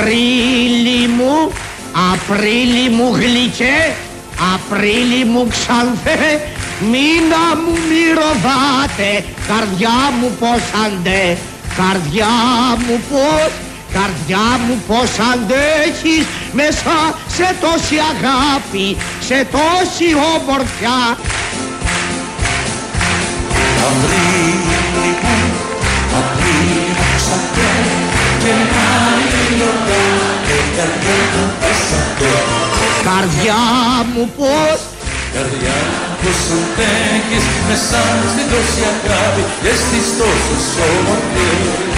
Απρίλη μου, Απρίλη μου γλυκέ, Απρίλη μου ξανθέ, μήνα μου μη ροβάτε, καρδιά μου πως αντέ, καρδιά μου πως, καρδιά μου πως αντέχεις μέσα σε τόση αγάπη, σε τόση ομορφιά. Απρίλη μου, Απρίλη μου ξανθέ, και Καρδιά μου πως Καρδιά πως αντέχεις μέσα στην τόση αγάπη και στις τόσες όμορφες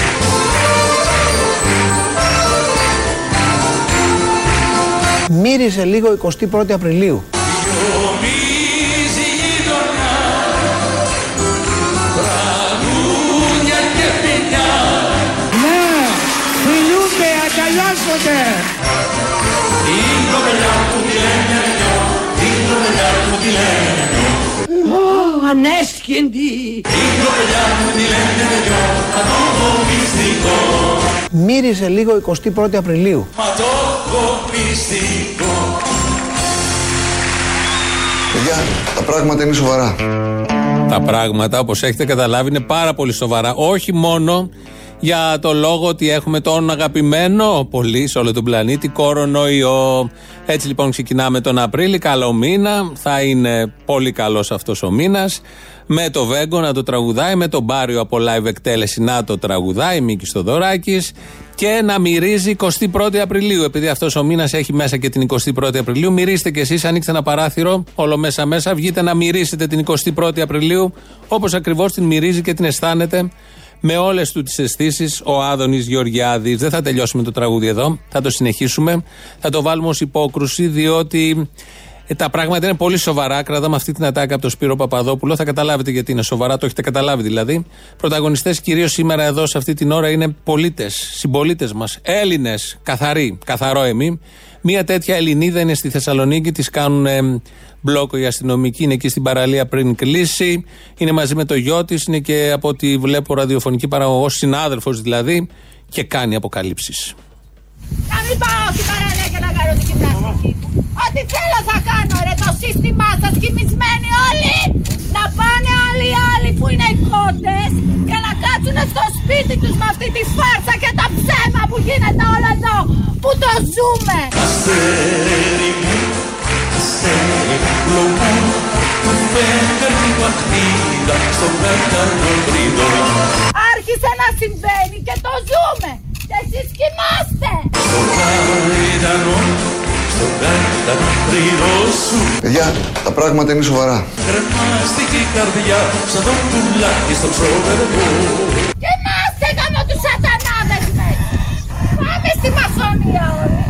Μύρισε λίγο 21η Απριλίου. Αγκαλιάζονται Την κοπελιά που τη λένε νιώ Την κοπελιά που τη λένε νιώ Ω, ανέσχυντη Την κοπελιά που τη λένε νιώ Μα το έχω μυστικό Μύρισε λίγο 21η Απριλίου. Μα το έχω μυστικό Παιδιά, τα πράγματα είναι σοβαρά. Τα πράγματα, όπως έχετε καταλάβει, είναι πάρα πολύ σοβαρά. Όχι μόνο για το λόγο ότι έχουμε τον αγαπημένο πολύ σε όλο τον πλανήτη κορονοϊό. Έτσι λοιπόν ξεκινάμε τον Απρίλη, καλό μήνα. Θα είναι πολύ καλός αυτός ο μήνας. Με το Βέγκο να το τραγουδάει, με τον Μπάριο από live εκτέλεση να το τραγουδάει, Μίκης Στοδωράκη. Και να μυρίζει 21η Απριλίου. Επειδή αυτός ο μήνας έχει μέσα και την 21η Απριλίου, μυρίστε κι εσείς, ανοίξτε ένα παράθυρο, όλο μέσα μέσα, βγείτε να μυρίσετε την 21η Απριλίου, όπως ακριβώς την μυρίζει και την αισθάνεται με όλες του τις αισθήσεις ο Άδωνης Γεωργιάδης. Δεν θα τελειώσουμε το τραγούδι εδώ, θα το συνεχίσουμε. Θα το βάλουμε ως υπόκρουση, διότι ε, τα πράγματα είναι πολύ σοβαρά. Κρατάμε αυτή την ατάκα από τον Σπύρο Παπαδόπουλο. Θα καταλάβετε γιατί είναι σοβαρά, το έχετε καταλάβει δηλαδή. Πρωταγωνιστές κυρίως σήμερα εδώ σε αυτή την ώρα είναι πολίτες, συμπολίτες μας, Έλληνες, καθαροί, καθαρό εμεί. Μία τέτοια Ελληνίδα είναι στη Θεσσαλονίκη, τη κάνουν ε, μπλόκο οι αστυνομικοί, είναι εκεί στην παραλία πριν κλείσει. Είναι μαζί με το γιο της, είναι και από ό,τι βλέπω ραδιοφωνική παραγωγό, συνάδελφος δηλαδή, και κάνει αποκαλύψεις. Να μην πάω στην παραλία και να κάνω την γυμναστική μου. Ό,τι θέλω θα κάνω ρε το σύστημά σας κοιμισμένοι όλοι. Να πάνε όλοι οι άλλοι που είναι οι κότες και να κάτσουν στο σπίτι τους με αυτή τη φάρσα και τα ψέμα που γίνεται όλο εδώ που το ζούμε. Αστέρι μου, αστέρι μου Που φεύγει παχτίδα στον πέταλο τρίτο Άρχισε να συμβαίνει και το ζούμε. Και εσείς κοιμάστε. Στον καίδανο, στον καίδανο τρίτο σου Παιδιά, τα πράγματα είναι σοβαρά. Κρεμάστηκε η καρδιά σαν το πουλάκι στο ξόδερβο Κοιμάστε γάμο τους σατανάδες μέσα. Πάμε στη μασονία όλοι.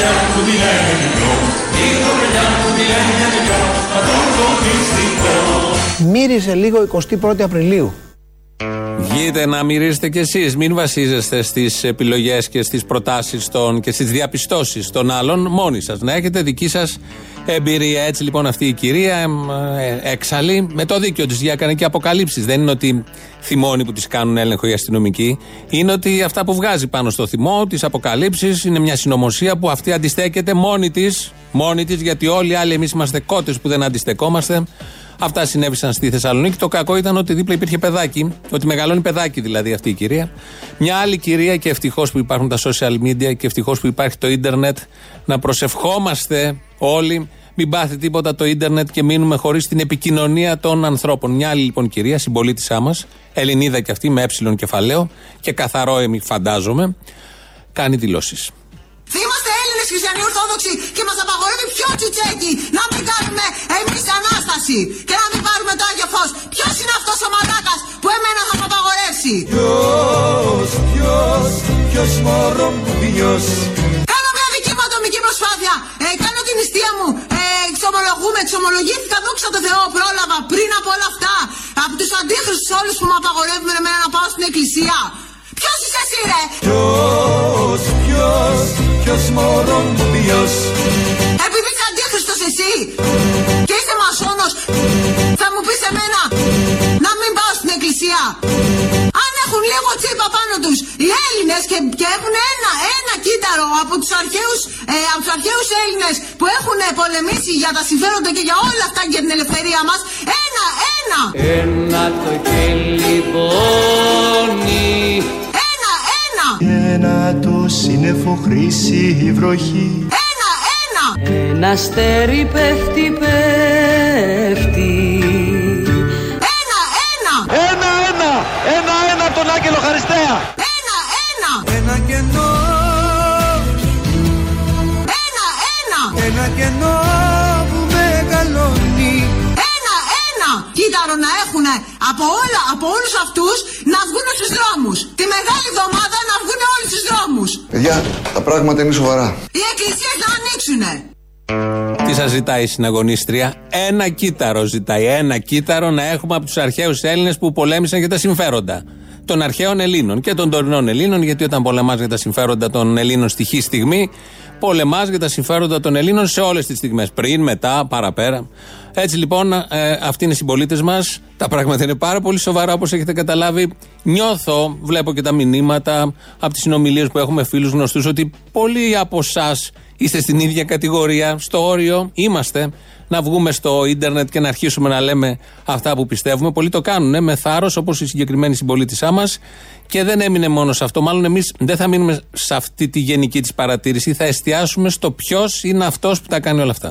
Την κοπελιά μου τη λένε νιώ Την κοπελιά μου τη λένε νιώ Μα το έχω μυστικό Μύρισε λίγο 21η Απριλίου. Βγείτε να μυρίσετε κι εσείς. Μην βασίζεστε στις επιλογές και στις προτάσεις και στις διαπιστώσεις των άλλων μόνοι σας. Να έχετε δική σας εμπειρία. Έτσι λοιπόν αυτή η κυρία ε, έξαλλη με το δίκιο της έκανε και αποκαλύψεις. Δεν είναι ότι θυμώνει που τι κάνουν έλεγχο οι αστυνομικοί. Είναι ότι αυτά που βγάζει πάνω στο θυμό, τις αποκαλύψεις, είναι μια συνωμοσία που αυτή αντιστέκεται μόνη της. Μόνη της, γιατί όλοι οι άλλοι εμείς είμαστε κότες που δεν αντιστεκόμαστε. Αυτά συνέβησαν στη Θεσσαλονίκη. Το κακό ήταν ότι δίπλα υπήρχε παιδάκι, ότι μεγαλώνει παιδάκι δηλαδή αυτή η κυρία. Μια άλλη κυρία και ευτυχώς που υπάρχουν τα social media και ευτυχώς που υπάρχει το ίντερνετ, να προσευχόμαστε όλοι, μην πάθει τίποτα το ίντερνετ και μείνουμε χωρίς την επικοινωνία των ανθρώπων. Μια άλλη λοιπόν κυρία, συμπολίτησά μας, Ελληνίδα και αυτή με ε κεφαλαίο και καθαρό εμι φαντάζομαι, κάνει δηλώσεις. Είμαστε Έλληνες χριστιανοί Ορθόδοξοι και μας απαγορεύει πιο τσιτσέκι να μην κάνουμε εμείς Ανάσταση και να μην πάρουμε το Άγιο Φως. Ποιος είναι αυτός ο μαλάκας που εμένα θα μου απαγορεύσει; Ποιος, ποιος, ποιος μωρό μου ποιος Κάνω μια δική μου ατομική προσπάθεια. Ε, κάνω την νηστεία μου. Ε, εξομολογούμε, εξομολογήθηκα, δόξα τω Θεώ, πρόλαβα πριν από όλα αυτά. Από τους αντίχρηστους όλους που μου απαγορεύουν εμένα να πάω στην εκκλησία. Ποιος είσαι εσύ ρε; Ποιος, ποιος, ποιος μωρό μου ποιος Επειδή είσαι αντίχριστος εσύ και είσαι μασόνος, θα μου πεις εμένα να μην πάω στην εκκλησία. Αν έχουν λίγο τσίπα πάνω τους οι Έλληνες και, και έχουν ένα, ένα κύτταρο από τους αρχαίους, ε, από τους αρχαίους Έλληνες που έχουν πολεμήσει για τα συμφέροντα και για όλα αυτά και για την ελευθερία μας, ένα, ένα, Ένα το κελιμπόνι ένα, ένα, Ένα το σύννεφο χρήση η βροχή. Ένα, ένα. Ένα αστέρι πέφτει πέφτει. Ένα, ένα, Ένα, ένα, ένα, ένα από τον Άγγελο Χαριστέα. Κενό που μεγαλώνει ένα, ένα. Κύτταρο να έχουν από όλα, από όλους αυτούς να βγουν στους δρόμους. Τη μεγάλη εβδομάδα να βγουν όλοι στους δρόμους. Παιδιά, τα πράγματα είναι σοβαρά. Οι εκκλησίες να ανοίξουνε. Τι σας ζητάει η συναγωνίστρια, Ένα κύτταρο ζητάει. Ένα κύτταρο να έχουμε από τους αρχαίους Έλληνες που πολέμησαν για τα συμφέροντα των αρχαίων Ελλήνων και των τωρινών Ελλήνων. Γιατί όταν πολεμάς για τα συμφέροντα των Ελλήνων στη χή στιγμή, πολεμάς για τα συμφέροντα των Ελλήνων σε όλες τις στιγμές. Πριν, μετά, παραπέρα. Έτσι λοιπόν, ε, αυτοί είναι οι συμπολίτες μας. Τα πράγματα είναι πάρα πολύ σοβαρά όπως έχετε καταλάβει. Νιώθω, βλέπω και τα μηνύματα από τις συνομιλίες που έχουμε φίλους γνωστούς ότι πολλοί από εσάς είστε στην ίδια κατηγορία, στο όριο είμαστε να βγούμε στο ίντερνετ και να αρχίσουμε να λέμε αυτά που πιστεύουμε. Πολλοί το κάνουν με θάρρος, όπως η συγκεκριμένη συμπολίτησά μας. Και δεν έμεινε μόνο σε αυτό. Μάλλον εμείς δεν θα μείνουμε σε αυτή τη γενική της παρατήρηση. Θα εστιάσουμε στο ποιος είναι αυτός που τα κάνει όλα αυτά.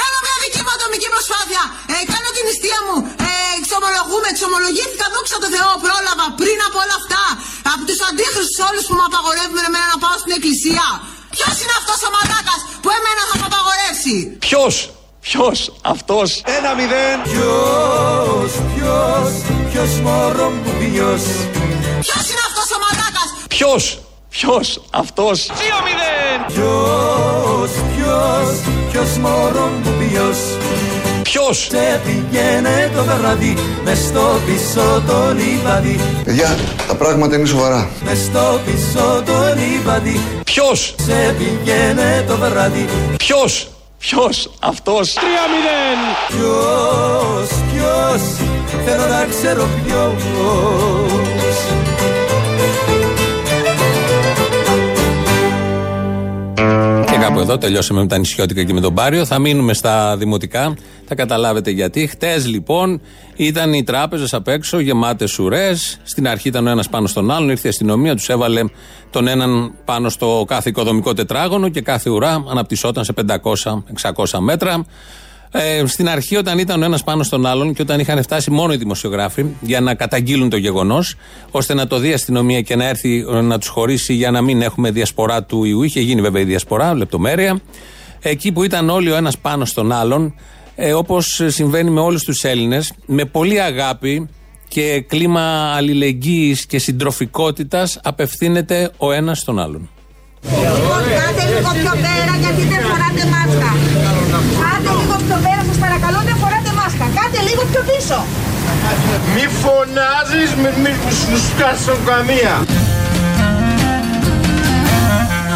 Κάνω μια δική μου ατομική προσπάθεια. Ε, κάνω την νηστεία μου. Ε, εξομολογούμε, εξομολογήθηκα, δόξα τω Θεώ, πρόλαβα πριν από όλα αυτά. Από τους αντίχρηστους όλους που μου απαγορεύουν εμένα να πάω στην εκκλησία. Ποιος είναι αυτός ο μαλάκας που εμένα θα με απαγορεύσει; Ποιος, ποιος, αυτός; Ένα μηδέν. Ποιος, ποιος, ποιος μωρό μου ποιος Ποιος είναι αυτός ο μαλάκα. Ποιος, ποιος, αυτός; Δύο μηδέν. Ποιος, ποιος, ποιος μωρό μου ποιος Ποιος, Σε πηγαίνε το βράδυ μες στο πίσω το λιβάδι Παιδιά, τα πράγματα είναι σοβαρά. Μες στο πίσω το λιβάδι ποιος, Σε πηγαίνε το βράδυ ποιος, ποιος, αυτός; Τρία μηδέν. Ποιος, ποιος, θέλω να ξέρω ποιος κάπου εδώ τελειώσαμε με τα νησιώτικα και με τον Πάριο. Θα μείνουμε στα δημοτικά. Θα καταλάβετε γιατί. Χτες λοιπόν ήταν οι τράπεζες απ' έξω γεμάτες ουρές. Στην αρχή ήταν ο ένας πάνω στον άλλον. Ήρθε η αστυνομία, τους έβαλε τον έναν πάνω στο κάθε οικοδομικό τετράγωνο και κάθε ουρά αναπτυσσόταν σε 500-600 μέτρα. Ε, στην αρχή, όταν ήταν ο ένας πάνω στον άλλον και όταν είχαν φτάσει μόνο οι δημοσιογράφοι για να καταγγείλουν το γεγονός, ώστε να το δει η αστυνομία και να έρθει ε, να τους χωρίσει για να μην έχουμε διασπορά του ιού, είχε γίνει βέβαια η διασπορά, λεπτομέρεια. Εκεί που ήταν όλοι ο ένας πάνω στον άλλον, ε, όπως συμβαίνει με όλους τους Έλληνες, με πολύ αγάπη και κλίμα αλληλεγγύης και συντροφικότητας απευθύνεται ο ένας στον άλλον. Κάντε λίγο πιο πέρα γιατί δεν φοράτε μάσκα. Κάντε λίγο πιο πέρα, σας παρακαλώ, δεν φοράτε μάσκα. Κάντε λίγο πιο πίσω. Μη φωνάζεις, μη, μη σου σκάσω καμία.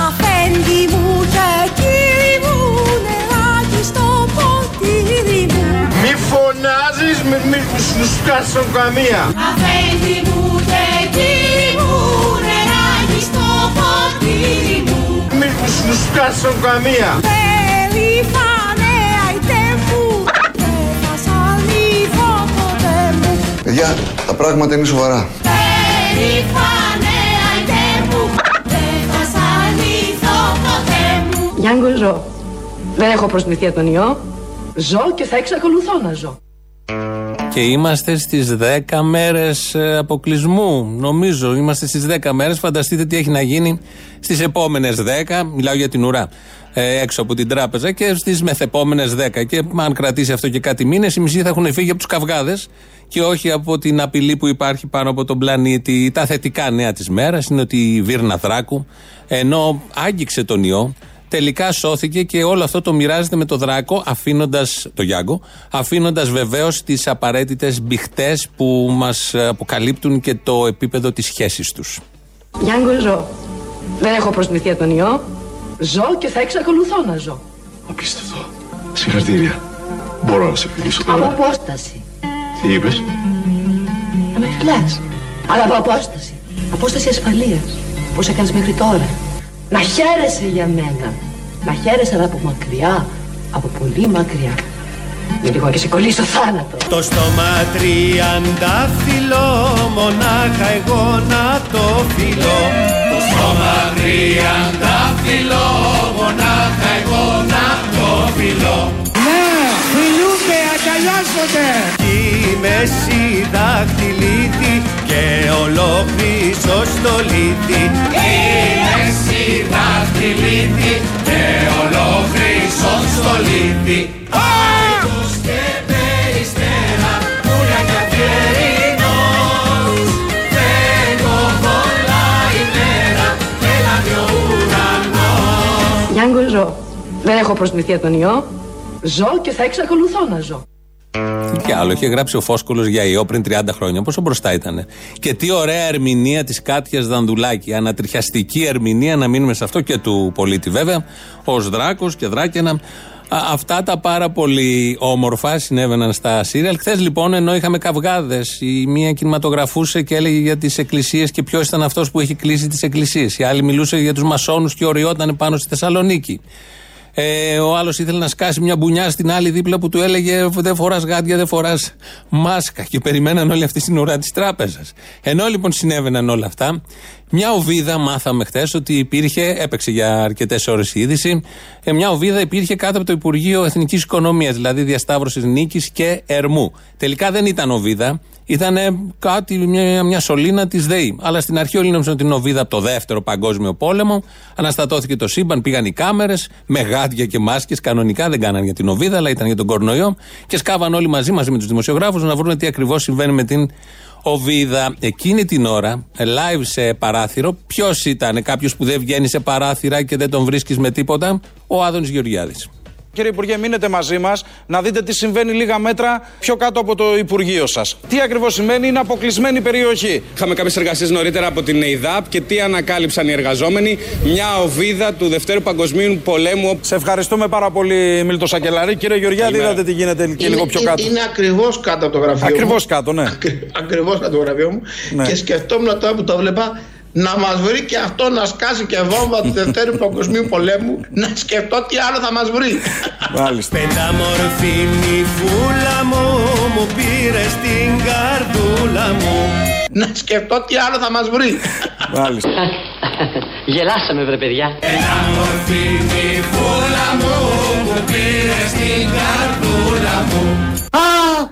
Αφέντη μου και κύρι μου νεράκι στο ποτήρι μου Μη φωνάζεις, μη, μη σου σκάσω καμία. Αφέντη μου και κύρι μου νεράκι στο ποτήρι μου Μη σου σκάσω καμία. Περήφανε Παιδιά, τα πράγματα είναι σοβαρά. Περήφανε αϊτέ μου Δεν θα σ' αλήθω ποτέ μου Γιάνγκο ζω. Δεν έχω προσμηθεί από τον ιό. Ζω και θα εξακολουθώ να ζω. Και είμαστε στις 10 μέρες αποκλεισμού. Νομίζω είμαστε στις 10 μέρες. Φανταστείτε τι έχει να γίνει στις επόμενες 10. Μιλάω για την ουρά. Ε, έξω από την τράπεζα και στις μεθεπόμενες 10. Και αν κρατήσει αυτό και κάτι μήνες, οι μισοί θα έχουν φύγει από τους καυγάδες και όχι από την απειλή που υπάρχει πάνω από τον πλανήτη. Τα θετικά νέα της μέρας είναι ότι η Βίρνα Θράκου, ενώ άγγιξε τον ιό, τελικά σώθηκε και όλο αυτό το μοιράζεται με το Δράκο, αφήνοντας το Γιάγκο, αφήνοντας βεβαίως τις απαραίτητες μπιχτές που μας αποκαλύπτουν και το επίπεδο της σχέσης τους. Γιάνγκο ζω. Δεν έχω προσμηθεί από τον ιό. Ζω και θα εξακολουθώ να ζω. Απίστευτο. Συγχαρητήρια. Μπορώ να σε φιλήσω Από τώρα. απόσταση. Τι είπες; Να με φιλάς. Αλλά από απόσταση. Απόσταση ασφαλείας. Πώς έκανες μέχρι τώρα. Να χαίρεσαι για μένα. Να χαίρεσαι αλλά από μακριά. Από πολύ μακριά. Με λίγο και σε κολλήσει στο θάνατο. Το στόμα τριαντάφυλλο, μονάχα εγώ να το φιλώ. Το στόμα τριαντάφυλλο, μονάχα εγώ να το φιλώ. Ναι, φιλούνται, αγκαλιάζονται. Κι είμαι συνταχτυλίτη και ολόκλησο στο λίτη. Είμαι συνταχτυλίτη και ολόκλησο στο Δεν έχω προσμηθεί από τον ιό. Ζω και θα εξακολουθώ να ζω. Τι άλλο, είχε γράψει ο Φόσκολο για ιό πριν 30 χρόνια. Πόσο μπροστά ήταν. Και τι ωραία ερμηνεία της Κάτιας Δανδουλάκη. Ανατριχιαστική ερμηνεία, να μείνουμε σε αυτό και του πολίτη βέβαια. Ω Δράκος και Δράκαινα. Α, αυτά τα πάρα πολύ όμορφα συνέβαιναν στα σύριαλ. Χθες λοιπόν, ενώ είχαμε καυγάδες, η μία κινηματογραφούσε και έλεγε για τις εκκλησίες και ποιος ήταν αυτός που έχει κλείσει τις εκκλησίες. Η άλλη μιλούσε για τους μασόνους και οριόταν πάνω στη Θεσσαλονίκη. Ε, ο άλλος ήθελε να σκάσει μια μπουνιά στην άλλη δίπλα που του έλεγε Δεν φοράς γάντια, δεν φοράς μάσκα. Και περιμέναν όλοι αυτή στην ουρά της τράπεζας. Ενώ λοιπόν συνέβαιναν όλα αυτά, μια οβίδα μάθαμε χθε ότι υπήρχε, έπαιξε για αρκετές ώρες η είδηση, ε, μια οβίδα υπήρχε κάτω από το Υπουργείο Εθνικής Οικονομίας, δηλαδή διασταύρωσης νίκης και ερμού. Τελικά δεν ήταν οβίδα, ήταν κάτι, μια, μια σωλήνα της ΔΕΗ. Αλλά στην αρχή όλοι νόμιζαν ότι είναι οβίδα από το δεύτερο Παγκόσμιο Πόλεμο. Αναστατώθηκε το σύμπαν, πήγαν οι κάμερες με γάντια και μάσκες. Κανονικά δεν κάναν για την οβίδα, αλλά ήταν για τον κορονοϊό. Και σκάβαν όλοι μαζί, μαζί με τους δημοσιογράφους, να βρουν τι ακριβώς συμβαίνει με την οβίδα. Εκείνη την ώρα, live σε παράθυρο, ποιος ήταν κάποιος που δεν βγαίνει σε παράθυρα και δεν τον βρίσκεις με τίποτα, ο Άδωνης Γεωργιάδης. Κύριε Υπουργέ, μείνετε μαζί μας να δείτε τι συμβαίνει λίγα μέτρα πιο κάτω από το Υπουργείο σας. Τι ακριβώς σημαίνει, είναι αποκλεισμένη περιοχή. Είχαμε κάποιες εργασίες νωρίτερα από την ΕΙΔΑΠ και τι ανακάλυψαν οι εργαζόμενοι. Μια οβίδα του Δευτέρου Παγκοσμίου Πολέμου. Σε ευχαριστούμε πάρα πολύ, Μίλτο Σακελαρή. Κύριε Γεωργιάδη, είδατε τι γίνεται και λίγο πιο κάτω. Είναι ακριβώς κάτω από το γραφείο Ακριβώς μου. κάτω, ναι. Ακριβώς κάτω από το γραφείο μου. Ναι. Και σκεφτόμουν τώρα που το βλέπα να μας βρει και αυτό να σκάσει και βόμβα του Δευτέρου Παγκοσμίου Πολέμου. Να σκεφτώ τι άλλο θα μας βρει. Μάλιστα. Πενταμορφή φούλα μου, μου πήρες την καρδούλα μου. Να σκεφτώ τι άλλο θα μας βρει. Μάλιστα. Γελάσαμε βρε παιδιά. Πενταμορφή φούλα μου, μου πήρες την καρδούλα μου. Αχ,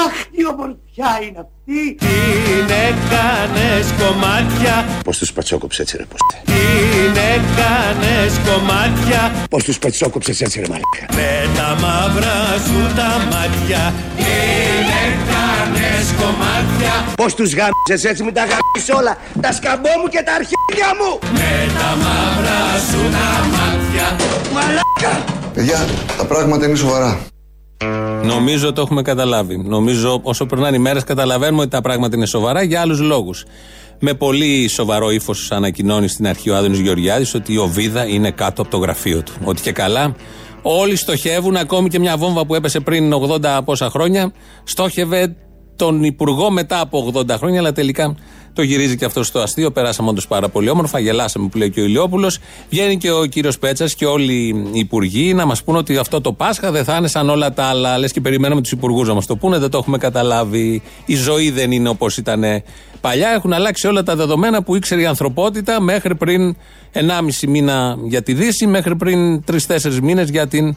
αχ, τι ομορφιά είναι αυτή. Την έκανες κομμάτια. Πώς τους πατσόκοψε έτσι ρε ποστέ. Την έκανες κομμάτια. Πώς τους πατσόκοψες έτσι ρε μαλάκα. Με τα μαύρα σου τα μάτια. Την έκανες κομμάτια. Πώς τους γάμισες έτσι μου τα γάμισες όλα. Τα σκαμπό μου και τα αρχίδια μου. Με τα μαύρα σου τα μάτια. Μαλάκα. Παιδιά, τα πράγματα είναι σοβαρά. Νομίζω το έχουμε καταλάβει. Νομίζω όσο περνάνε οι μέρες καταλαβαίνουμε ότι τα πράγματα είναι σοβαρά για άλλους λόγους. Με πολύ σοβαρό ύφος ανακοινώνει στην αρχή ο Άδωνης Γεωργιάδης ότι η Οβίδα είναι κάτω από το γραφείο του. Ότι και καλά όλοι στοχεύουν, ακόμη και μια βόμβα που έπεσε πριν 80 πόσα χρόνια, στόχευε τον Υπουργό μετά από 80 χρόνια, αλλά τελικά το γυρίζει και αυτό στο αστείο. Περάσαμε όντως πάρα πολύ όμορφα, γελάσαμε που λέει και ο Ηλιόπουλος. Βγαίνει και ο κύριος Πέτσας και όλοι οι υπουργοί να μας πούνε ότι αυτό το Πάσχα δεν θα είναι σαν όλα τα άλλα. Λες και περιμέναμε τους υπουργούς να μας το πούνε, δεν το έχουμε καταλάβει. Η ζωή δεν είναι όπως ήταν παλιά. Έχουν αλλάξει όλα τα δεδομένα που ήξερε η ανθρωπότητα μέχρι πριν 1,5 μήνα για τη Δύση, μέχρι πριν 3-4 μήνες για την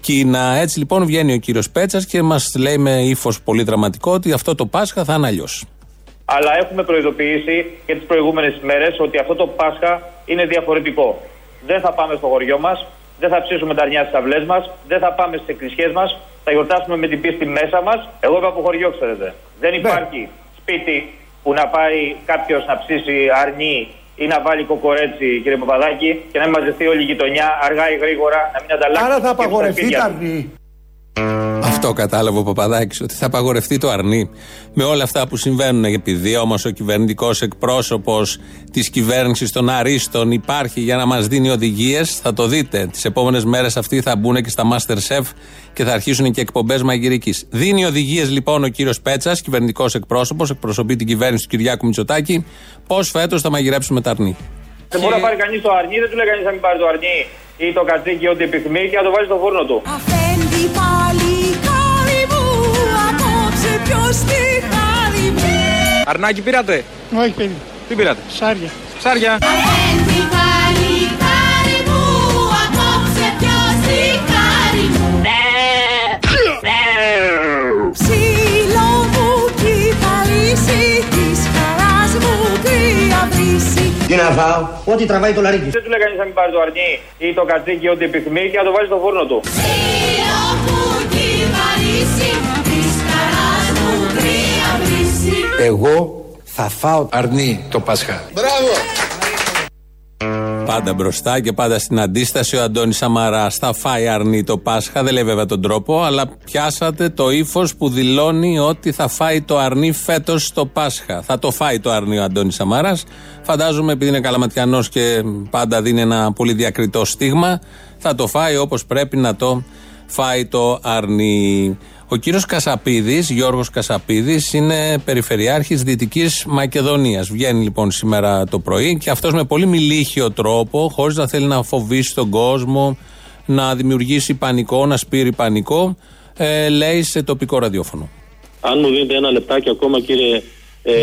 Κίνα. Έτσι λοιπόν βγαίνει ο κύριος Πέτσας και μας λέει με ύφος πολύ δραματικό ότι αυτό το Πάσχα θα είναι αλλιώς. Αλλά έχουμε προειδοποιήσει και τις προηγούμενες ημέρε ότι αυτό το Πάσχα είναι διαφορετικό. Δεν θα πάμε στο χωριό μας, δεν θα ψήσουμε τα αρνιά στις αυλές μας, δεν θα πάμε στις εκκλησιές μας, θα γιορτάσουμε με την πίστη μέσα μας. Εγώ είμαι από χωριό, ξέρετε. Δεν υπάρχει σπίτι που να πάει κάποιος να ψήσει αρνί ή να βάλει κοκορέτσι, κύριε Παπαδάκη, και να μην μαζευτεί όλη η γειτονιά αργά ή γρήγορα, να μην ανταλλάξει. Άρα θα και στα απαγορευτεί σπίτια τα του. αρνή. Αυτό κατάλαβε ο Παπαδάκης, ότι θα απαγορευτεί το αρνί. Με όλα αυτά που συμβαίνουν, επειδή όμως ο κυβερνητικός εκπρόσωπος της κυβέρνησης των Αρίστων υπάρχει για να μας δίνει οδηγίες, θα το δείτε. Τις επόμενες μέρες αυτοί θα μπουν και στα Masterchef και θα αρχίσουν και εκπομπές μαγειρικής. Δίνει οδηγίες λοιπόν ο κύριος Πέτσας, κυβερνητικός εκπρόσωπος, εκπροσωπεί την κυβέρνηση του Κυριάκου Μητσοτάκη, πώς φέτος θα μαγειρέψουμε τα αρνί. Δεν μπορεί να πάρει κανείς το αρνί, δεν του λέει κανείς να μην πάρει το αρνί ή το κατσίκι, ό,τι επιθυμεί και να το βάλει στο φούρνο του. Αφέντη παλικάρι μου, απόψε ποιος τη χάρη μου. Αρνάκι πήρατε; Όχι, παιδί. Τι πήρατε; Σάρια. Ψάρια. Αφέντη παλικάρι μου, απόψε ποιος τη χάρη μου. Ψήλο μου κι θα λύσει της χαράς μου κρύα βρύση. Τι να φάω, ό,τι τραβάει το λαρίκι. Δεν του λέει κανεί να μην πάρει το αρνί ή το κατσίκι, ό,τι επιθυμεί και να το βάλει στο φούρνο του. Εγώ θα φάω αρνί το Πάσχα. Μπράβο! Πάντα μπροστά και πάντα στην αντίσταση ο Αντώνης Σαμαρά. Θα φάει αρνί το Πάσχα, δεν λέει βέβαια τον τρόπο, αλλά πιάσατε το ύφος που δηλώνει ότι θα φάει το αρνί φέτος το Πάσχα. Θα το φάει το αρνί ο Αντώνης Σαμαράς. Φαντάζομαι επειδή είναι καλαματιανός και πάντα δίνει ένα πολύ διακριτό στίγμα, θα το φάει όπως πρέπει να το φάει το αρνί. Ο κύριος Κασαπίδης, Γιώργος Κασαπίδης, είναι περιφερειάρχης Δυτικής Μακεδονίας. Βγαίνει λοιπόν σήμερα το πρωί και αυτός με πολύ μιλήχιο τρόπο, χωρίς να θέλει να φοβήσει τον κόσμο, να δημιουργήσει πανικό, να σπείρει πανικό, ε, λέει σε τοπικό ραδιόφωνο. Αν μου δίνετε ένα λεπτάκι ακόμα κύριε ε,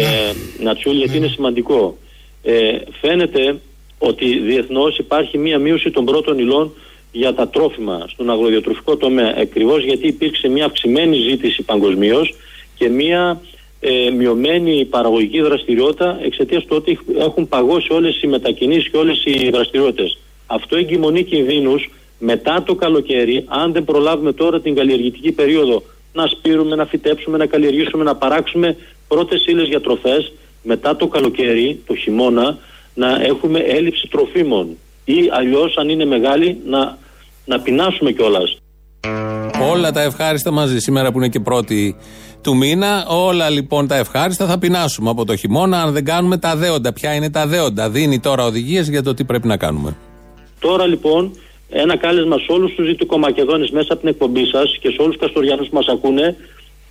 Νατσούλη, γιατί είναι σημαντικό. Ε, φαίνεται ότι διεθνώς υπάρχει μία μείωση των πρώτων υλών για τα τρόφιμα στον αγροδιατροφικό τομέα. Ακριβώς γιατί υπήρξε μια αυξημένη ζήτηση παγκοσμίως και μια ε, μειωμένη παραγωγική δραστηριότητα εξαιτίας του ότι έχουν παγώσει όλες οι μετακινήσεις και όλες οι δραστηριότητες. Αυτό εγκυμονεί κινδύνους μετά το καλοκαίρι, αν δεν προλάβουμε τώρα την καλλιεργητική περίοδο να σπείρουμε, να φυτέψουμε, να καλλιεργήσουμε, να παράξουμε πρώτες ύλες για τροφές, μετά το καλοκαίρι, το χειμώνα, να έχουμε έλλειψη τροφίμων ή αλλιώς αν είναι μεγάλη να, να πεινάσουμε κιόλας. Όλα τα ευχάριστα μαζί. Σήμερα που είναι και πρώτη του μήνα, όλα λοιπόν τα ευχάριστα θα πεινάσουμε από το χειμώνα. Αν δεν κάνουμε τα δέοντα, ποια είναι τα δέοντα. Δίνει τώρα οδηγίες για το τι πρέπει να κάνουμε. Τώρα λοιπόν ένα κάλεσμα σε όλους τους Δυτικομακεδόνες μέσα από την εκπομπή σας και σε όλους τους Καστοριάνους που μας ακούνε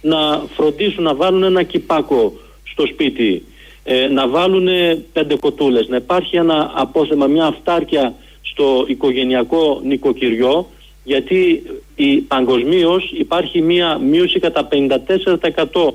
να φροντίσουν να βάλουν ένα κυπάκο στο σπίτι, ε, να βάλουν πέντε κοτούλες, να υπάρχει ένα απόθεμα, μια αυτάρκεια στο οικογενειακό νοικοκυριό γιατί παγκοσμίως υπάρχει μια μείωση κατά 54%.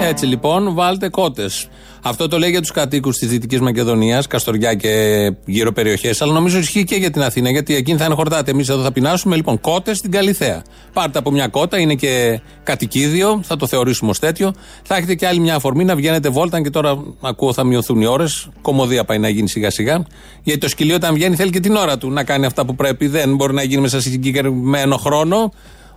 Έτσι λοιπόν, βάλτε κότες. Αυτό το λέει για τους κατοίκους της Δυτικής Μακεδονίας, Καστοριά και γύρω περιοχές, αλλά νομίζω ισχύει και για την Αθήνα, γιατί εκείνη θα είναι χορτάτε. Εμείς εδώ θα πεινάσουμε. Λοιπόν, κότες στην Καλιθέα. Πάρτε από μια κότα, είναι και κατοικίδιο, θα το θεωρήσουμε ως τέτοιο. Θα έχετε και άλλη μια αφορμή να βγαίνετε βόλτα, και τώρα ακούω θα μειωθούν οι ώρες. Κομμωδία πάει να γίνει σιγά σιγά. Γιατί το σκυλί όταν βγαίνει θέλει και την ώρα του να κάνει αυτά που πρέπει. Δεν μπορεί να γίνει μέσα σε συγκεκριμένο χρόνο.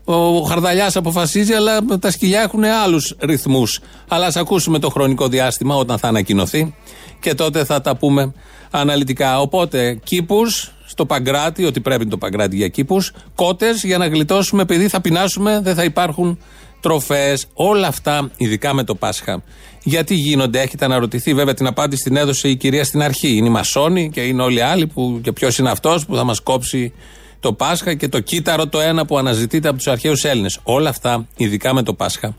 Ο Χαρδαλιάς αποφασίζει, αλλά τα σκυλιά έχουν άλλους ρυθμούς. Αλλά ας ακούσουμε το χρονικό διάστημα όταν θα ανακοινωθεί και τότε θα τα πούμε αναλυτικά. Οπότε, κήπους στο Παγκράτη, ότι πρέπει το Παγκράτη για κήπους, κότες για να γλιτώσουμε, επειδή θα πεινάσουμε, δεν θα υπάρχουν τροφές. Όλα αυτά, ειδικά με το Πάσχα. Γιατί γίνονται, έχετε αναρωτηθεί, βέβαια την απάντηση την έδωσε η κυρία στην αρχή. Είναι οι Μασόνοι και είναι όλοι οι άλλοι που, και ποιος είναι αυτός που θα μας κόψει το Πάσχα και το κύτταρο το ένα που αναζητείται από τους αρχαίους Έλληνες. Όλα αυτά, ειδικά με το Πάσχα,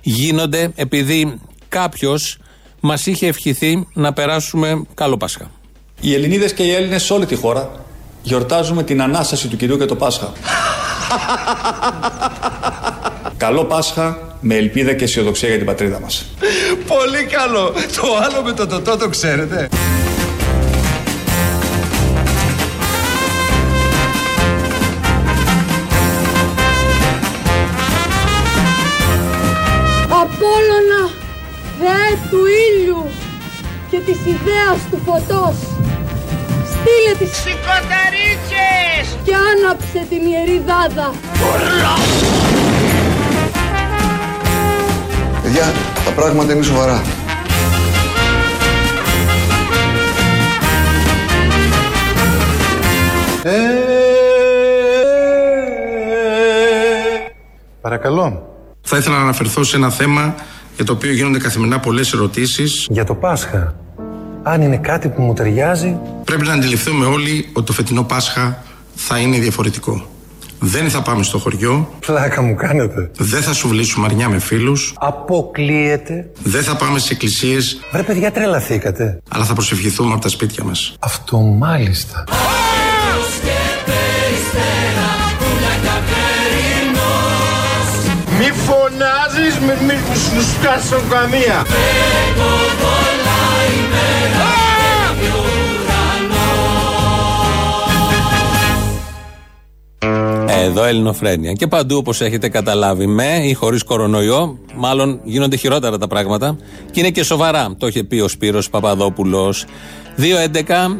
γίνονται επειδή κάποιος μας είχε ευχηθεί να περάσουμε καλό Πάσχα. Οι Ελληνίδες και οι Έλληνες σε όλη τη χώρα γιορτάζουμε την ανάσταση του κυρίου και το Πάσχα. Καλό Πάσχα με ελπίδα και αισιοδοξία για την πατρίδα μας. Πολύ καλό. Το άλλο με το τοτό το ξέρετε. Ιδέας του φωτός, στείλε τις Σηκωταρίτσες! και άναψε την ιερή δάδα. Παιδιά, τα πράγματα είναι σοβαρά. Παρακαλώ. Θα ήθελα να αναφερθώ σε ένα θέμα για το οποίο γίνονται καθημερινά πολλές ερωτήσεις. Για το Πάσχα. Αν είναι κάτι που μου ταιριάζει. Πρέπει να αντιληφθούμε όλοι ότι το φετινό Πάσχα θα είναι διαφορετικό. Δεν θα πάμε στο χωριό. Πλάκα μου κάνετε. Δεν θα σουβλήσουμε αρνιά με φίλους. Αποκλείεται. Δεν θα πάμε σε εκκλησίες. Βρε παιδιά τρελαθήκατε. Αλλά θα προσευχηθούμε από τα σπίτια μας. Αυτό μάλιστα. Μη φωνάζεις, μη, μη σου σκάσω καμία. Εδώ Ελληνοφρένια. Και παντού όπως έχετε καταλάβει, με ή χωρίς κορονοϊό, μάλλον γίνονται χειρότερα τα πράγματα. Και είναι και σοβαρά. Το είχε πει ο Σπύρος Παπαδόπουλος. 2.11.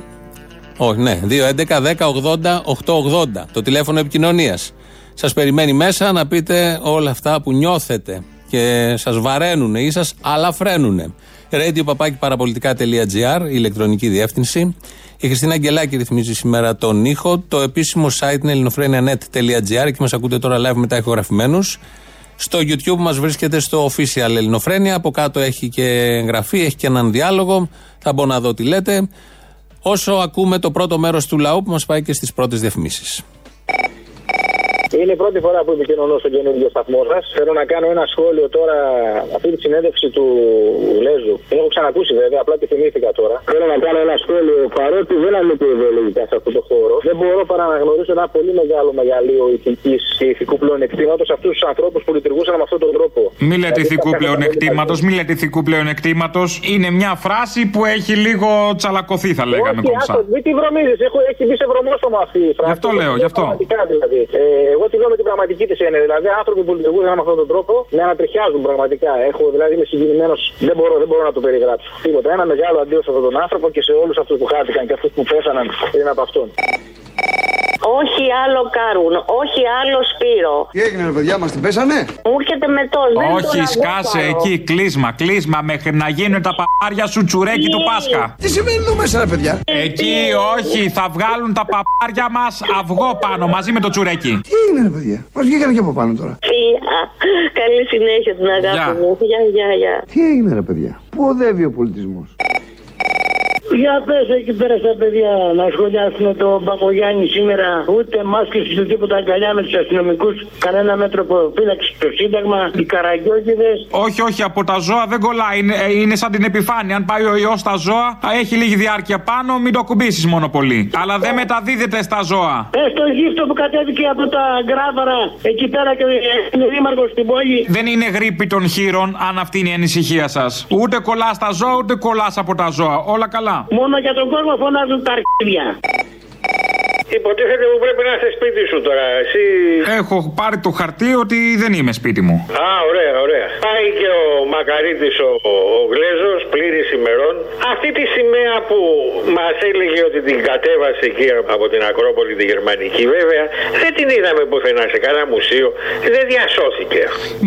Όχι, ναι. 2.11.10.80.880. Το τηλέφωνο επικοινωνίας. Σας περιμένει μέσα να πείτε όλα αυτά που νιώθετε και σας βαραίνουν ή σας αλαφραίνουν. radio.parapolitica.gr, η ηλεκτρονική διεύθυνση. Η Χριστίνα Αγγελάκη ρυθμίζει σήμερα τον ήχο. Το επίσημο site είναι ελληνοφρένια.net.gr και μας ακούτε τώρα live μετά ηχογραφημένους. Στο YouTube μας βρίσκεται στο official Ελληνοφρένια. Από κάτω έχει και εγγραφή, έχει και έναν διάλογο. Θα μπορώ να δω τι λέτε. Όσο ακούμε το πρώτο μέρος του λαού που μας πάει και στις πρώτες διαφημίσεις. Είναι η πρώτη φορά που επικοινωνώ στον καινούργιο σταθμό σας. Θέλω να κάνω ένα σχόλιο τώρα, αυτή τη συνέντευξη του Γλέζου. Την έχω ξανακούσει βέβαια, απλά τη θυμήθηκα τώρα. Θέλω να κάνω ένα σχόλιο, παρότι δεν ανήκει ιδεολογικά σε αυτό το χώρο, δεν μπορώ παρά να γνωρίσω ένα πολύ μεγάλο μεγαλείο ηθικής και ηθικού πλεονεκτήματος αυτούς τους ανθρώπους που λειτουργούσαν με αυτόν τον τρόπο. Μη λέτε ηθικού πλεονεκτήματος, μη λέτε ηθικού πλεονεκτήματος. Είναι μια φράση που έχει λίγο τσαλακωθεί, θα λέγαμε κομψά. Μην τη βρωμίζεις, έχει μπει σε βρωμόσωμα αυτή η φράση. Γι' αυτό λέω, γι' αυτό. Δηλαδή. Ε, εγώ τη λέω με την πραγματική της έννοια. Δηλαδή, άνθρωποι που λειτουργούσαν με αυτόν τον τρόπο με ανατριχιάζουν πραγματικά. Έχω, δηλαδή, είμαι συγκινημένος. Δεν μπορώ, δεν μπορώ να το περιγράψω. Τίποτα. Ένα μεγάλο αντίο σε αυτόν τον άνθρωπο και σε όλους αυτούς που χάθηκαν και αυτούς που πέθαναν πριν από αυτόν. Όχι άλλο Κάρουν, όχι άλλο Σπύρο. Τι έγινε, ρε παιδιά, μας την πέσανε; Μου έρχεται με το Όχι, σκάσε εκεί, κλείσμα, κλείσμα μέχρι να γίνουν τα παπάρια σου τσουρέκι του Πάσχα. Τι σημαίνει εδώ μέσα, ρε παιδιά; Εκεί, όχι, θα βγάλουν τα παπάρια μας αυγό πάνω μαζί με το τσουρέκι. Τι έγινε, ρε παιδιά, μας βγήκαν και από πάνω τώρα. Φιλιά, καλή συνέχεια την αγάπη μου. Γεια, γεια, γεια. Τι έγινε, ρε παιδιά, πού οδεύει ο πολιτισμός. Για πες εκεί πέρα στα παιδιά να σχολιάσουν τον Παπογιάννη σήμερα ούτε μάσκες ούτε τίποτα αγκαλιά με τους αστυνομικούς κανένα μέτρο προφύλαξη στο Σύνταγμα οι καραγκιόκηδες Όχι, όχι, από τα ζώα δεν κολλάει. Είναι, ε, είναι σαν την επιφάνεια. Αν πάει ο ιός στα ζώα, έχει λίγη διάρκεια πάνω, μην το κουμπίσεις μόνο πολύ. Αλλά δεν μεταδίδεται στα ζώα. Πες το γύφτο που κατέβηκε από τα γκράβαρα εκεί πέρα και είναι δήμαρχος στην πόλη Δεν είναι γρήπη των χείρων, αν αυτή είναι η ανησυχία σας. Ούτε κολλάς στα ζώα, ούτε κολλάς από τα ζώα. Όλα καλά. Μόνο για τον κόσμο φωνάζουν τα αρχίδια Υποτίθεται που πρέπει να είσαι σπίτι σου τώρα. Εσύ. Έχω πάρει το χαρτί ότι δεν είμαι σπίτι μου. Α, ωραία, ωραία. Πάει και ο Μακαρίτης ο, ο, ο Γλέζος, πλήρης ημερών. Αυτή τη σημαία που μας έλεγε ότι την κατέβασε εκεί από την Ακρόπολη τη Γερμανική, βέβαια, δεν την είδαμε πουθενά σε κανένα μουσείο. Δεν διασώθηκε.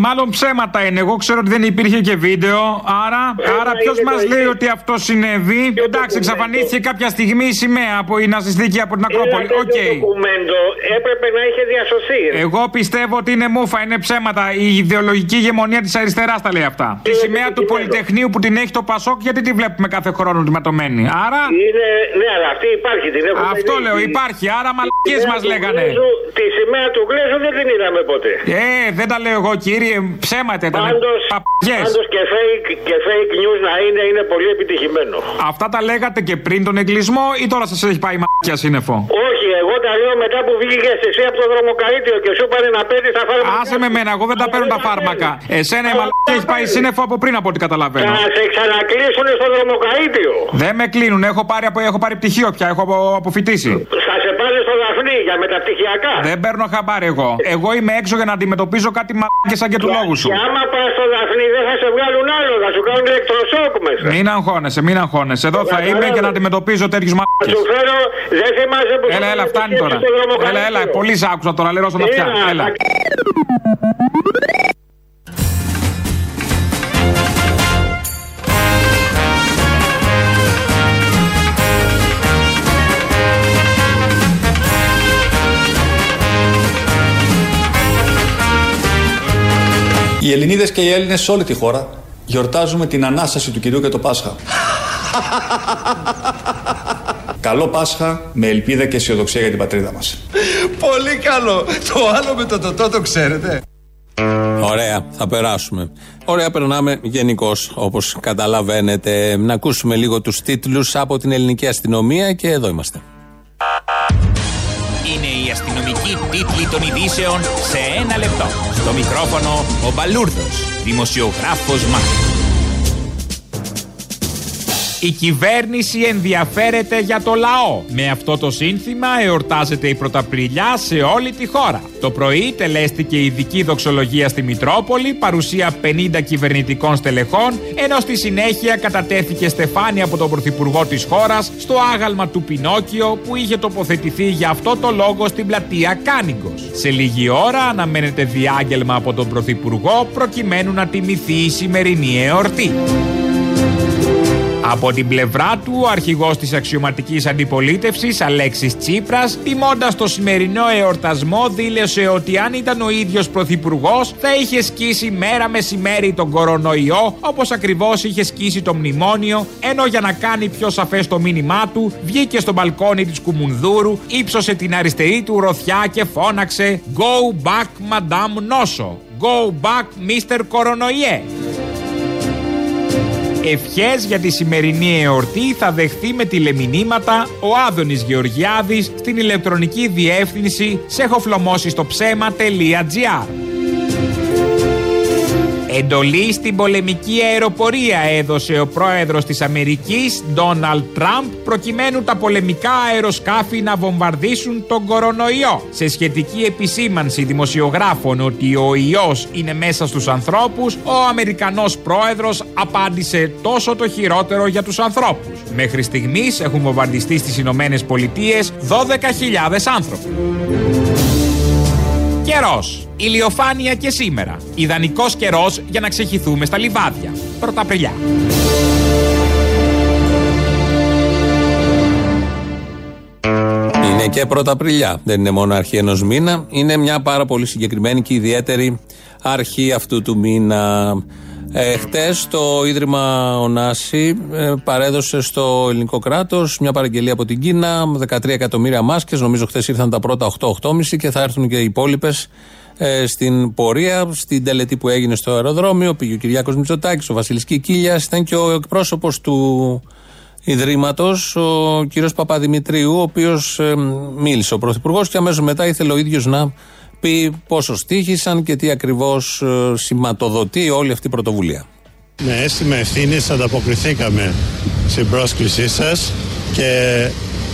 Μάλλον ψέματα είναι. Εγώ ξέρω ότι δεν υπήρχε και βίντεο. Άρα, άρα ποιος μας λέει ότι αυτό συνέβη; Εντάξει, εξαφανίστηκε κάποια στιγμή η σημαία από η ναζιστική από την Ακρόπολη. Ok. Okay. ντοκουμέντο έπρεπε να είχε διασωθεί. Εγώ πιστεύω ότι είναι μούφα, είναι ψέματα. Η ιδεολογική ηγεμονία της αριστεράς τα λέει αυτά. Τη σημαία του Πολυτεχνείου που την έχει το Πασόκ, γιατί τη βλέπουμε κάθε χρόνο ματωμένη. Άρα. Είναι, ναι, αλλά αυτή υπάρχει. Την έχουμε Αυτό λέω, υπάρχει. Άρα μαλακίες μας λέγανε. Τη σημαία του Γλέζου δεν την είδαμε ποτέ. Ε, δεν τα λέω εγώ κύριε, ψέματα ήταν. Πάντω και fake, και fake news να είναι, είναι πολύ επιτυχημένο. Αυτά τα λέγατε και πριν τον εγκλισμό ή τώρα σας έχει πάει μαλακία σύννεφο; Όχι, εγώ τα λέω μετά που βγήκες εσύ από το δρομοκαρίτιο και σου πάνε να παίρνει τα φάρμακα. Άσε με μένα, εγώ δεν τα παίρνω τα φάρμακα. Εσένα η μαλακία έχει πάει σύννεφο από πριν από ό,τι καταλαβαίνω. Θα σε ξανακλείσουν στο δρομοκαρίτιο. Δεν με κλείνουν, έχω πάρει, έχω πάρει πτυχίο πια, έχω αποφυτίσει. Θα σε πάνε στο δαφνί για μεταπτυχιακά. Δεν παίρνω χαμπάρι εγώ. Εγώ είμαι έξω για να αντιμετωπίζω κάτι μαλακίε σαν και του λόγου σου. Και άμα πας στο δαφνί δεν θα σε βγάλουν άλλο, θα σου κάνουν ηλεκτροσόκ μέσα. Μην αγχώνεσαι, μην αγχώνεσαι. Εδώ θα είμαι και να αντιμετωπίζω τέτοιους μαλακίε. Σου φέρω, δεν θυμάσαι που Έλα, έλα, φτάνει τώρα. Έλα, έλα, πολύ σ' άκουσα τώρα, λέω στον αυτιά. Έλα. Οι Ελληνίδες και οι Έλληνες σε όλη τη χώρα γιορτάζουμε την ανάσταση του κυρίου και το Πάσχα. Καλό Πάσχα με ελπίδα και αισιοδοξία για την πατρίδα μας. Πολύ καλό. Το άλλο με το τοτό το ξέρετε. Ωραία, θα περάσουμε. Ωραία, περνάμε γενικώς, όπως καταλαβαίνετε. Να ακούσουμε λίγο τους τίτλους από την ελληνική αστυνομία και εδώ είμαστε. Είναι η αστυνομική τίτλη των ειδήσεων σε ένα λεπτό. Στο μικρόφωνο ο Μπαλούρδος, δημοσιογράφος Μάρκος. Η κυβέρνηση ενδιαφέρεται για το λαό. Με αυτό το σύνθημα εορτάζεται η Πρωταπριλιά σε όλη τη χώρα. Το πρωί τελέστηκε ειδική δοξολογία στη Μητρόπολη, παρουσία 50 κυβερνητικών στελεχών, ενώ στη συνέχεια κατατέθηκε στεφάνη από τον Πρωθυπουργό της χώρας στο άγαλμα του Πινόκιο που είχε τοποθετηθεί για αυτό το λόγο στην πλατεία Κάνιγκος. Σε λίγη ώρα αναμένεται διάγγελμα από τον Πρωθυπουργό προκειμένου να τιμηθεί η σημερινή εορτή. Από την πλευρά του, ο αρχηγός της αξιωματικής αντιπολίτευσης, Αλέξης Τσίπρας, τιμώντας το σημερινό εορτασμό, δήλωσε ότι αν ήταν ο ίδιος πρωθυπουργός, θα είχε σκίσει μέρα μεσημέρι τον κορονοϊό, όπως ακριβώς είχε σκίσει το μνημόνιο, ενώ για να κάνει πιο σαφές το μήνυμά του, βγήκε στο μπαλκόνι της Κουμουνδούρου, ύψωσε την αριστερή του ροθιά και φώναξε Go back, Madame Νόσο. Go back, Mr. Κορονοϊέ. Ευχές για τη σημερινή εορτή θα δεχθεί με τηλεμηνύματα ο Άδωνης Γεωργιάδης στην ηλεκτρονική διεύθυνση σεχοφλωμόσιστοψέμα.gr Εντολή στην πολεμική αεροπορία έδωσε ο πρόεδρος της Αμερικής, Ντόναλτ Τραμπ, προκειμένου τα πολεμικά αεροσκάφη να βομβαρδίσουν τον κορονοϊό. Σε σχετική επισήμανση δημοσιογράφων ότι ο ιός είναι μέσα στους ανθρώπους, ο Αμερικανός πρόεδρος απάντησε τόσο το χειρότερο για τους ανθρώπους. Μέχρι στιγμής έχουν βομβαρδιστεί στις Ηνωμένες Πολιτείες 12.000 άνθρωποι. Καιρός. Ηλιοφάνεια και σήμερα. Ιδανικός καιρός για να ξεχυθούμε στα λιβάδια. Πρωταπριλιά. Είναι και Πρωταπριλιά. Δεν είναι μόνο αρχή ενός μήνα. Είναι μια πάρα πολύ συγκεκριμένη και ιδιαίτερη αρχή αυτού του μήνα. Ε, Χτες το Ίδρυμα Ονάση ε, παρέδωσε στο ελληνικό κράτος μια παραγγελία από την Κίνα, 13 εκατομμύρια μάσκες Νομίζω χθες ήρθαν τα πρώτα 8-8,5 και θα έρθουν και οι υπόλοιπες ε, στην πορεία, στην τελετή που έγινε στο αεροδρόμιο. Πήγε ο Κυριάκος Μητσοτάκης, ο Βασίλης Κικίλιας, ήταν και ο εκπρόσωπος του Ιδρύματος, ο κύριος Παπαδημητρίου, ο οποίος ε, μίλησε ο Πρωθυπουργός και αμέσως μετά ήθελε ο ίδιος να πει πόσο στήχησαν και τι ακριβώς ε, σηματοδοτεί όλη αυτή η πρωτοβουλία. Με αίσθημα ευθύνης ανταποκριθήκαμε στην πρόσκλησή σας και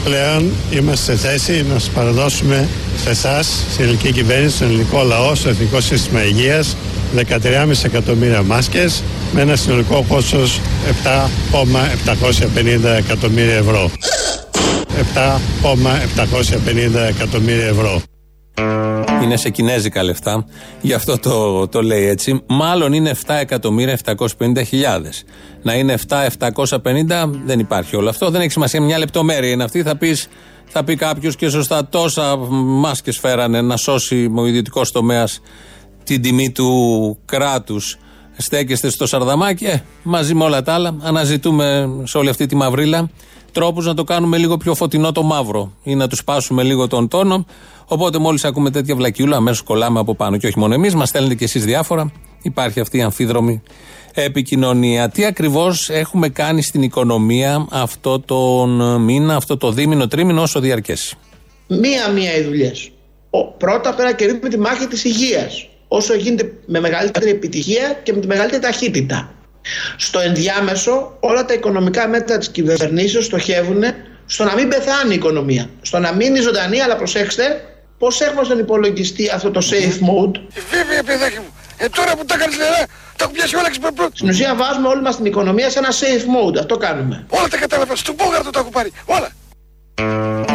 πλέον είμαστε σε θέση να σας παραδώσουμε σε εσάς, στην ελληνική κυβέρνηση, στον ελληνικό λαό, στο Εθνικό Σύστημα Υγείας 13,5 εκατομμύρια μάσκες με ένα συνολικό κόστος 7,750 εκατομμύρια ευρώ. 7,750 εκατομμύρια ευρώ. Είναι σε κινέζικα λεφτά, γι' αυτό το, το λέει έτσι. Μάλλον είναι 7.750.000. Να είναι 7.750 δεν υπάρχει όλο αυτό. Δεν έχει σημασία. Μια λεπτομέρεια είναι αυτή. Θα, πεις, θα πει κάποιος και σωστά τόσα μάσκες φέρανε να σώσει ο ιδιωτικός τομέας την τιμή του κράτους. Στέκεστε στο Σαρδαμάκι, ε, μαζί με όλα τα άλλα. Αναζητούμε σε όλη αυτή τη μαυρίλα τρόπους να το κάνουμε λίγο πιο φωτεινό το μαύρο ή να τους σπάσουμε λίγο τον τόνο. Οπότε μόλις ακούμε τέτοια βλακιούλα, αμέσως κολλάμε από πάνω. Και όχι μόνο εμείς, μας στέλνετε κι εσείς διάφορα. Υπάρχει αυτή η αμφίδρομη επικοινωνία. Τι ακριβώς έχουμε κάνει στην οικονομία αυτό τον μήνα, αυτό το δίμηνο, τρίμηνο, όσο διαρκέσει; Μία-μία οι δουλειές. Πρώτα πέρα κερδίζουμε τη μάχη της υγείας. Όσο γίνεται με μεγαλύτερη επιτυχία και με τη μεγαλύτερη ταχύτητα. Στο ενδιάμεσο, όλα τα οικονομικά μέτρα της κυβερνήσεως στοχεύουν στο να μην πεθάνει η οικονομία. Στο να μείνει ζωντανή, αλλά προσέξτε, πώς έχουμε στον υπολογιστή αυτό το safe mode; Βέβαια, παιδάκι μου. Ε, τώρα που τα κάνει νερά, τα έχω πιάσει όλα ξυπνοπρότη. Στην ουσία, βάζουμε όλη μας την οικονομία σε ένα safe mode. Αυτό κάνουμε. Όλα τα κατάλαβα. Στον πόγαρτο τα έχω πάρει. Όλα.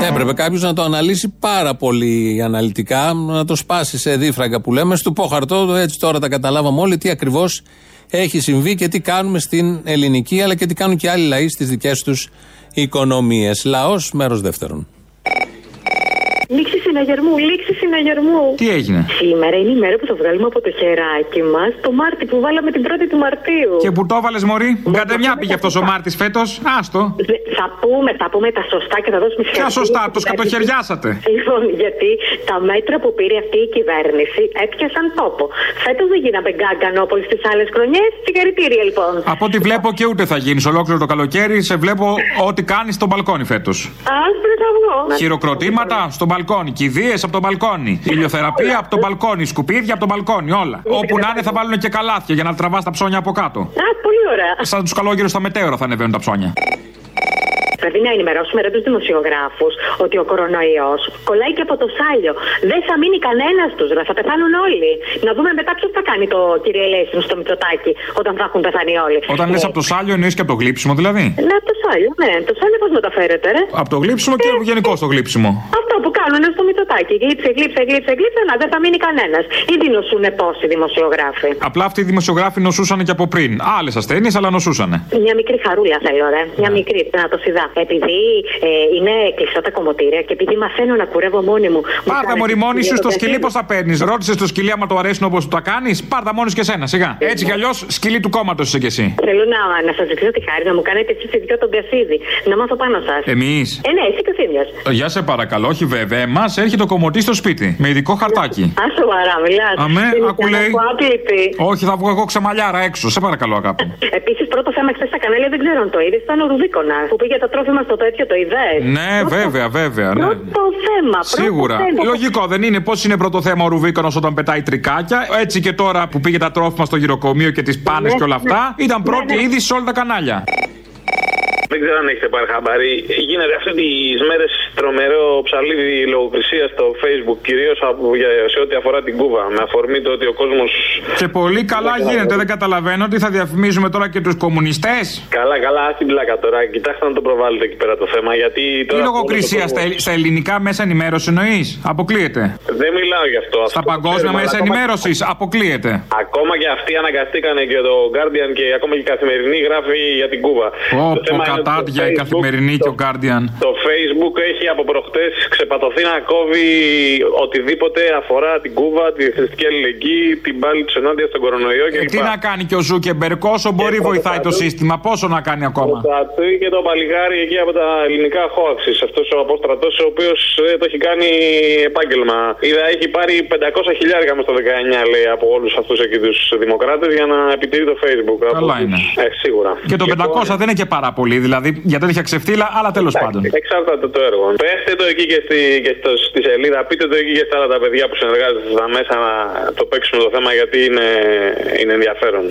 Έπρεπε κάποιος να το αναλύσει πάρα πολύ αναλυτικά, να το σπάσει σε δίφραγκα που λέμε. Στο πόχαρτο, έτσι τώρα τα καταλάβαμε όλοι, τι ακριβώς έχει συμβεί και τι κάνουμε στην ελληνική, αλλά και τι κάνουν και άλλοι λαοί στις δικές τους οικονομίες. Λαός, μέρος δεύτερον. Μην συναγερμού, λήξη συναγερμού. Τι έγινε; Σήμερα είναι η μέρα που θα βγάλουμε από το χεράκι μας το Μάρτι που βάλαμε την 1η του Μαρτίου. Και που το έβαλες Μωρή; Κάντε μια πήγε αυτός ο Μάρτης φέτος. Άστο. Δε- Θα πούμε, θα πούμε τα σωστά και θα δώσουμε Ποια συγχαρητήρια σωστά, στην το κυβέρνηση. σκατοχαιριάσατε. Λοιπόν, γιατί τα μέτρα που πήρε αυτή η κυβέρνηση έπιασαν τόπο. Φέτος δεν γίναμε γκάγκαν όπω τις άλλες χρονιές. Συγχαρητήρια λοιπόν. Από ό,τι βλέπω και ούτε θα γίνεις ολόκληρο το καλοκαίρι. Σε βλέπω ό,τι κάνεις στο μπαλκόνι φέτος. Άσπρο θα βγω. Χειροκροτήματα στο μπαλκόνι. Κηδείες από το μπαλκόνι. Ηλιοθεραπεία από το μπαλκόνι. Σκουπίδια από το μπαλκόνι. Όλα. Όπου να είναι θα βάλουν και καλάθια για να τραβάς τα ψώνια από κάτω. Α, πολύ ωραία. Σαν τους καλόγερους στα μετέωρα θα ανεβαίνουν τα ψώνια. Πρέπει να ενημερώσουμε ρε τους δημοσιογράφους ότι ο κορονοϊός κολλάει και από το σάλιο. Δεν θα μείνει κανένας τους, ρε. Θα πεθάνουν όλοι. Να δούμε μετά ποιος θα κάνει το κύριε Ελέσιν στο Μητσοτάκι όταν θα έχουν πεθάνει όλοι. Όταν λες Ε, από το σάλιο εννοείς και από το γλύψιμο δηλαδή. Ναι, από το σάλιο, ναι. Το σάλιο πώς μεταφέρεται, ρε; Από το γλύψιμο και γενικώ το γλύψιμο. Αυτό που κάνουν στο Μητσοτάκι. Γλύψε, γλύψε, γλύψε, γλύψε. Να, δεν θα μείνει κανένας. Ήδη νοσούν πόσοι δημοσιογράφοι. Απλά αυτοί οι δημοσιογράφοι νοσούσαν και από πριν. Άλλες ασθένειες, αλλά νοσούσαν. Μια μικρή χαρούλα θέλω, ρε. Μια μικρή, να το σιδά. Επειδή ε, είναι κλειστά τα κομμωτήρια και επειδή μαθαίνω να κουρεύω μόνη μου. μου Πάρτα κάνετε μωρή μόνη σου στο την σκυλί πώς θα παίρνεις. Ρώτησες το σκυλί άμα το αρέσουν όπως το κάνεις. Πάρτα μόνο και σένα, σιγά. Έτσι κι αλλιώς σκυλί του κόμματος είσαι κι εσύ. Θέλω να, να σας ζητήσω τη χάρη να μου κάνετε εσείς οι δυο τον Κασίδη. Να μάθω πάνω σας. Εμείς. Ε, ναι, εσύ και ο Θήμιος. Για σε παρακαλώ, όχι βέβαια. Εμάς έρχεται το κομμωτής στο σπίτι. Με ειδικό χαρτάκι. Α, σοβαρά, μιλάς. Αμέ, Δεν άκου ήταν λέει. από άπλητη. Όχι, θα βγω εγώ ξεμαλιάρα έξω. Σε παρακαλώ, αγάπη. μου. Επίσης, πρώτο θέμα χθες στα κανάλια δεν ξέρω αν το είδες. Ήταν ο Ρουβίκονας που πήγε τα τρόφιμα στο τέτοιο, το είδε. Ναι, βέβαια, βέβαια. Ναι. Πρώτο θέμα. πρώτο Σίγουρα. θέμα. Λογικό δεν είναι. Πώς είναι πρώτο θέμα ο Ρουβίκονος όταν πετάει τρικάκια. Έτσι και τώρα που πήγε τα τρόφιμα στο γυροκομείο και τις πάνες Ναι, και όλα ναι. αυτά. Ήταν Ναι, πρώτη ναι. είδηση σε όλα τα κανάλια. Δεν ξέρω αν έχετε πάρει χαμπάρι. Γίνεται αυτέ τις μέρες τρομερό ψαλίδι λογοκρισίας στο Facebook, κυρίως σε ό,τι αφορά την Κούβα. Με αφορμή το ότι ο κόσμο. Και πολύ καλά γίνεται. Δεν καταλαβαίνω ότι θα διαφημίζουμε τώρα και τους κομμουνιστές. Καλά, καλά, α την πλάκα τώρα. Κοιτάξτε να το προβάλλετε εκεί πέρα το θέμα. Γιατί Τι τώρα. λογοκρισία όλο το στα, κόσμο- στα ελληνικά μέσα ενημέρωσης εννοείς; Αποκλείεται. Δεν μιλάω γι' αυτό. Στα Αυτό το παγκόσμια ξέρουμε, μέσα αλλά ακόμα- ενημέρωσης αποκλείεται. Ακόμα και αυτοί αναγκαστήκανε και το Guardian και ακόμα και η καθημερινή γράφει για την Κούβα. Πω, Το πω, θέμα είναι ότι το κατάντια η Facebook- καθημερινή και ο Guardian. Το Facebook έχει από προχτές ξεπατωθεί να κόβει οτιδήποτε αφορά την Κούβα, τη θρησκευτική αλληλεγγύη, την πάλη τους ενάντια στον κορονοϊό Ε, κλπ. τι να κάνει και ο Ζούκεμπερκ, όσο μπορεί βοηθάει το σύστημα, πόσο να κάνει ακόμα; Προσπαθεί και το παλικάρι εκεί από τα Ελληνικά Hoaxes. Αυτός ο απόστρατος, ο οποίος το έχει κάνει επάγγελμα. Είδα, έχει πάρει 500 χιλιάρικα μες στο 19, λέει, από όλους αυτούς εκεί τους δημοκράτες για να επιτηρεί το Facebook. Από Καλά τους- είναι. Ε, σίγουρα. Και το Λοιπόν, 500 δεν είναι και πάρα πολύ, δηλαδή για τέτοια ξεφτίλα, αλλά τέλος πάντων. Εξαρτάται το έργο. Πέστε το εκεί και, στη, και στο, στη σελίδα, πείτε το εκεί και στα άλλα τα παιδιά που συνεργάζονται στα μέσα να το παίξουμε το θέμα γιατί είναι, είναι ενδιαφέρον.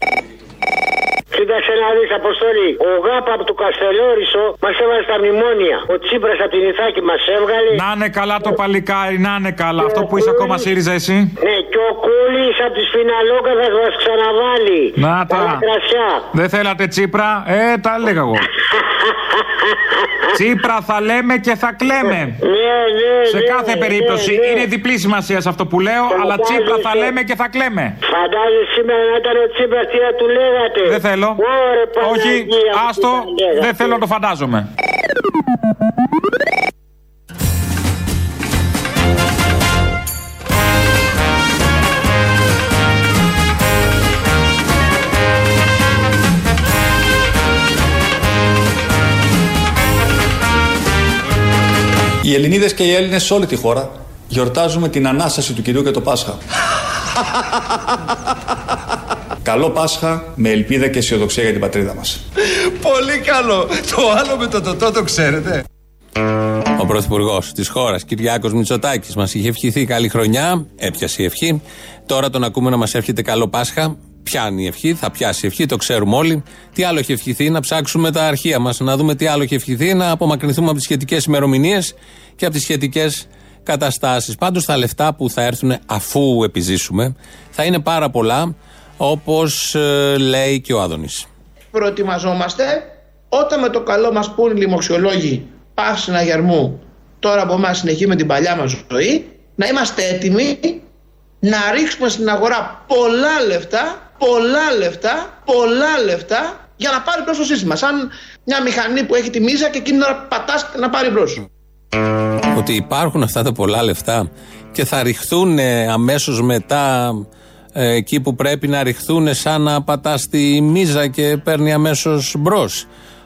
Κοίταξε να δεις Αποστολή. Ο Γάπα από το Καστελόρισο μας έβαλε στα μνημόνια. Ο Τσίπρας από την Ιθάκη μας έβγαλε. Να είναι καλά το παλικάρι, να είναι καλά. Αυτό που είσαι ακόμα ΣΥΡΙΖΑ εσύ; Ναι, και ο Κούλης από τη Σπιναλόκα θα μας ξαναβάλει. Να τα. Καλά κρασιά. Δεν θέλατε Τσίπρα, ε, τα έλεγα εγώ. Τσίπρα θα λέμε και θα κλαίμε. Ναι, ναι, Σε ναι, κάθε ναι, περίπτωση. ναι. Είναι διπλή σημασία σε αυτό που λέω, αλλά Τσίπρα θα λέμε και θα κλαίμε. Φαντάζεσαι σήμερα να ήταν ο Τσίπρας τι θα του λέγατε; Δεν θέλω. Ωρε, Όχι, Παναγία μου, άστο, τι θα λέγατε. δεν θέλω να το φαντάζομαι. Οι Ελληνίδες και οι Έλληνες σε όλη τη χώρα γιορτάζουμε την ανάσταση του κυρίου και το Πάσχα. Καλό Πάσχα με ελπίδα και αισιοδοξία για την πατρίδα μας. Πολύ καλό. Το άλλο με το τοτό το ξέρετε. Ο Πρωθυπουργός της χώρας, Κυριάκος Μητσοτάκης, μας είχε ευχηθεί καλή χρονιά. Έπιασε η ευχή. Τώρα τον ακούμε να μας εύχεται καλό Πάσχα. Πιάνει η ευχή, θα πιάσει η ευχή, το ξέρουμε όλοι. Τι άλλο έχει ευχηθεί, να ψάξουμε τα αρχεία μας, να δούμε τι άλλο έχει ευχηθεί, να απομακρυνθούμε από τις σχετικές ημερομηνίες και από τις σχετικές καταστάσεις. Πάντως τα λεφτά που θα έρθουν αφού επιζήσουμε θα είναι πάρα πολλά, όπως λέει και ο Άδωνης. προετοιμαζόμαστε όταν με το καλό μας πούν οι λοιμοξιολόγοι πάυση συναγερμού τώρα από εμάς συνεχίζει με την παλιά μας ζωή να είμαστε έτοιμοι να ρίξουμε στην αγορά πολλά λεφτά πολλά λεφτά, πολλά λεφτά για να πάρει μπρος το σύστημα σαν μια μηχανή που έχει τη μίζα και εκείνη να πατάς να πάρει μπρος ότι υπάρχουν αυτά τα πολλά λεφτά και θα ρηχθούν αμέσως μετά ε, εκεί που πρέπει να ρηχθούν σαν να πατάς στη μίζα και παίρνει αμέσως μπρος.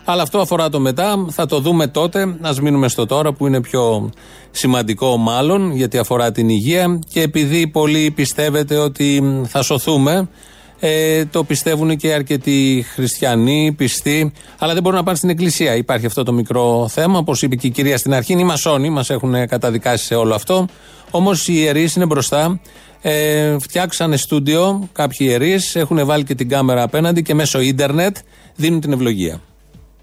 Αλλά αυτό αφορά το μετά, θα το δούμε τότε. Α μείνουμε στο τώρα που είναι πιο σημαντικό, μάλλον, γιατί αφορά την υγεία. Και επειδή πολλοί πιστεύετε ότι θα σωθούμε, ε, το πιστεύουν και αρκετοί χριστιανοί, πιστοί, αλλά δεν μπορούν να πάνε στην εκκλησία. Υπάρχει αυτό το μικρό θέμα. Όπως είπε και η κυρία στην αρχή, είναι οι μασόνοι, μας έχουν καταδικάσει σε όλο αυτό. Όμως οι ιερείς είναι μπροστά. Ε, φτιάξανε στούντιο κάποιοι ιερείς, έχουν βάλει και την κάμερα απέναντι και μέσω ίντερνετ δίνουν την ευλογία.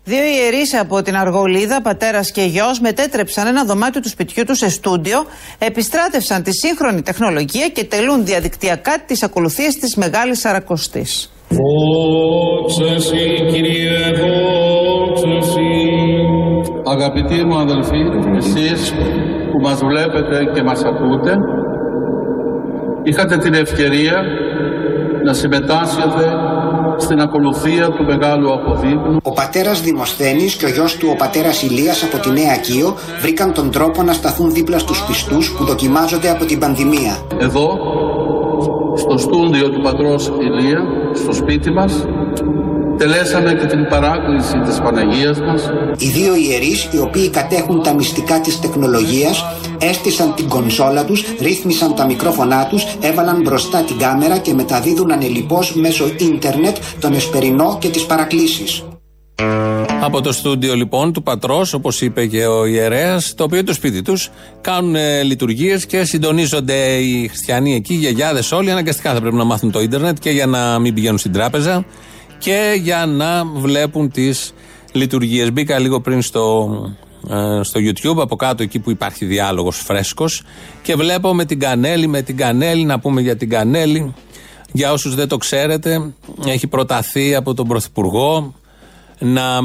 Δύο ιερείς από την Αργολίδα, πατέρας και γιος, μετέτρεψαν ένα δωμάτιο του σπιτιού τους σε στούντιο, επιστράτευσαν τη σύγχρονη τεχνολογία και τελούν διαδικτυακά τις ακολουθίες της Μεγάλης Σαρακοστής. Αγαπητοί μου αδελφοί, εσείς που μας βλέπετε και μας ακούτε, είχατε την ευκαιρία να συμμετάσχετε στην ακολουθία του μεγάλου αποδείπνου. Ο πατέρας Δημοσθένης και ο γιος του ο πατέρας Ηλίας από τη Νέα Κίο βρήκαν τον τρόπο να σταθούν δίπλα στους πιστούς που δοκιμάζονται από την πανδημία. Εδώ, στο στούντιο του πατρός Ηλία, στο σπίτι μας, τελέσαμε και την παράκληση της Παναγίας μας. Οι δύο ιερείς, οι οποίοι κατέχουν τα μυστικά της τεχνολογίας, έστησαν την κονσόλα τους, ρύθμισαν τα μικρόφωνά τους, έβαλαν μπροστά την κάμερα και μεταδίδουν ανελιπώς μέσω ίντερνετ τον εσπερινό και τις παρακλήσεις. Από το στούντιο λοιπόν του πατρός, όπως είπε και ο ιερέας, το οποίο είναι το σπίτι τους, κάνουν λειτουργίες και συντονίζονται οι χριστιανοί εκεί, οι γιαγιάδες όλοι. Αναγκαστικά θα πρέπει να μάθουν το ίντερνετ και για να μην πηγαίνουν στην τράπεζα και για να βλέπουν τις λειτουργίες. Μπήκα λίγο πριν στο, ε, στο YouTube, από κάτω εκεί που υπάρχει διάλογος φρέσκος και βλέπω με την Κανέλη, με την Κανέλη, να πούμε για την Κανέλη. Για όσους δεν το ξέρετε, έχει προταθεί από τον Πρωθυπουργό να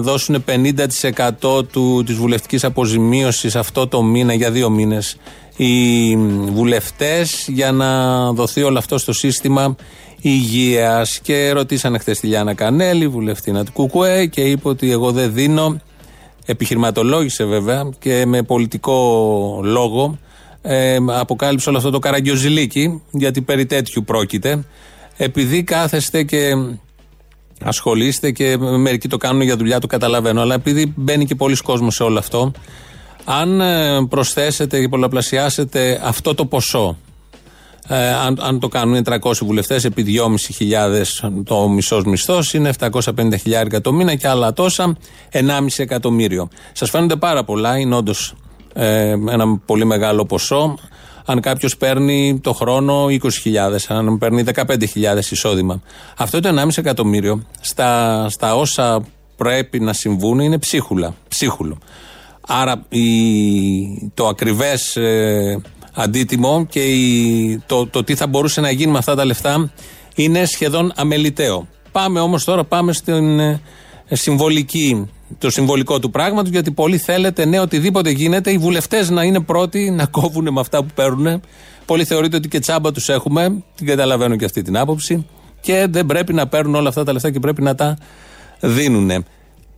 δώσουν 50% του, της βουλευτικής αποζημίωσης αυτό το μήνα για δύο μήνες οι βουλευτές για να δοθεί όλο αυτό στο σύστημα υγείας. Και ρωτήσανε χθες τη Λιάνα Κανέλη, βουλευτήνα του Κουκουέ, και είπε ότι εγώ δεν δίνω. Επιχειρηματολόγησε βέβαια και με πολιτικό λόγο ε, αποκάλυψε όλο αυτό το καραγκιοζηλίκι, γιατί περί τέτοιου πρόκειται. Επειδή κάθεστε και ασχολείστε και μερικοί το κάνουν για δουλειά, το καταλαβαίνω, αλλά επειδή μπαίνει και πολλοί κόσμος σε όλο αυτό, αν ε, προσθέσετε και πολλαπλασιάσετε αυτό το ποσό ε, αν, αν το κάνουν 300 βουλευτές επί 2.500 το μισός μισθός, είναι 750 χιλιάρικα το μήνα και άλλα τόσα, 1,5 εκατομμύριο. Σας φαίνονται πάρα πολλά, είναι όντως ε, ένα πολύ μεγάλο ποσό. Αν κάποιος παίρνει το χρόνο 20.000, αν παίρνει 15.000 εισόδημα. Αυτό το 1,5 εκατομμύριο στα, στα όσα πρέπει να συμβούν είναι ψίχουλα. Ψίχουλο. Άρα η, το ακριβές ε, αντίτιμο και η, το, το τι θα μπορούσε να γίνει με αυτά τα λεφτά είναι σχεδόν αμεληταίο. Πάμε όμως τώρα πάμε στην ε, συμβολική, το συμβολικό του πράγματος γιατί πολλοί θέλετε ναι οτιδήποτε γίνεται οι βουλευτές να είναι πρώτοι να κόβουν με αυτά που παίρνουν. Πολλοί θεωρείτε ότι και τσάμπα τους έχουμε, την καταλαβαίνω και αυτή την άποψη και δεν πρέπει να παίρνουν όλα αυτά τα λεφτά και πρέπει να τα δίνουν.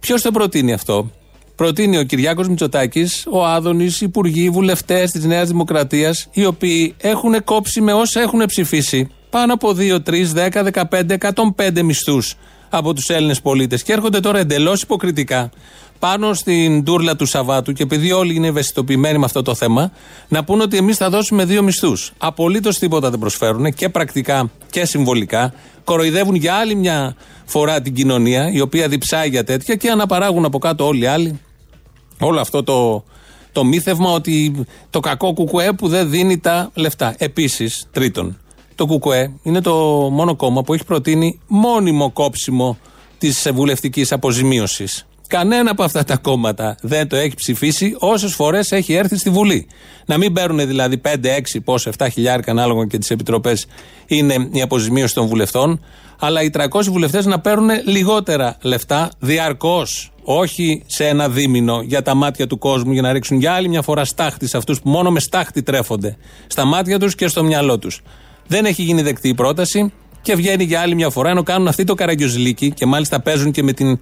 Ποιος το προτείνει αυτό, προτείνει ο Κυριάκος Μητσοτάκης, ο Άδωνης, υπουργοί, βουλευτές της Νέας Δημοκρατίας, οι οποίοι έχουν κόψει με όσα έχουν ψηφίσει πάνω από 2, 3, 10, 15, 105 μισθούς από τους Έλληνες πολίτες και έρχονται τώρα εντελώς υποκριτικά πάνω στην τούρλα του Σαββάτου και επειδή όλοι είναι ευαισθητοποιημένοι με αυτό το θέμα, να πούνε ότι εμείς θα δώσουμε δύο μισθούς. Απολύτως τίποτα δεν προσφέρουν και πρακτικά και συμβολικά. Κοροϊδεύουν για άλλη μια φορά την κοινωνία, η οποία διψάει για τέτοια και αναπαράγουν από κάτω όλοι οι άλλοι Όλο αυτό το, το μύθευμα ότι το κακό κουκουέ που δεν δίνει τα λεφτά. Επίσης, τρίτον, το κουκουέ είναι το μόνο κόμμα που έχει προτείνει μόνιμο κόψιμο της βουλευτικής αποζημίωσης. Κανένα από αυτά τα κόμματα δεν το έχει ψηφίσει όσες φορές έχει έρθει στη Βουλή. Να μην παίρνουν δηλαδή 5, 6, πόσο, 7 χιλιάρικα ανάλογα και τις επιτροπές είναι η αποζημίωση των βουλευτών, αλλά οι 300 βουλευτές να παίρνουν λιγότερα λεφτά διαρκώς όχι σε ένα δίμηνο για τα μάτια του κόσμου για να ρίξουν για άλλη μια φορά στάχτη σε αυτούς που μόνο με στάχτη τρέφονται στα μάτια τους και στο μυαλό τους. Δεν έχει γίνει δεκτή η πρόταση Και βγαίνει για άλλη μια φορά, ενώ κάνουν αυτή το καραγκιοζλίκι και μάλιστα παίζουν και με την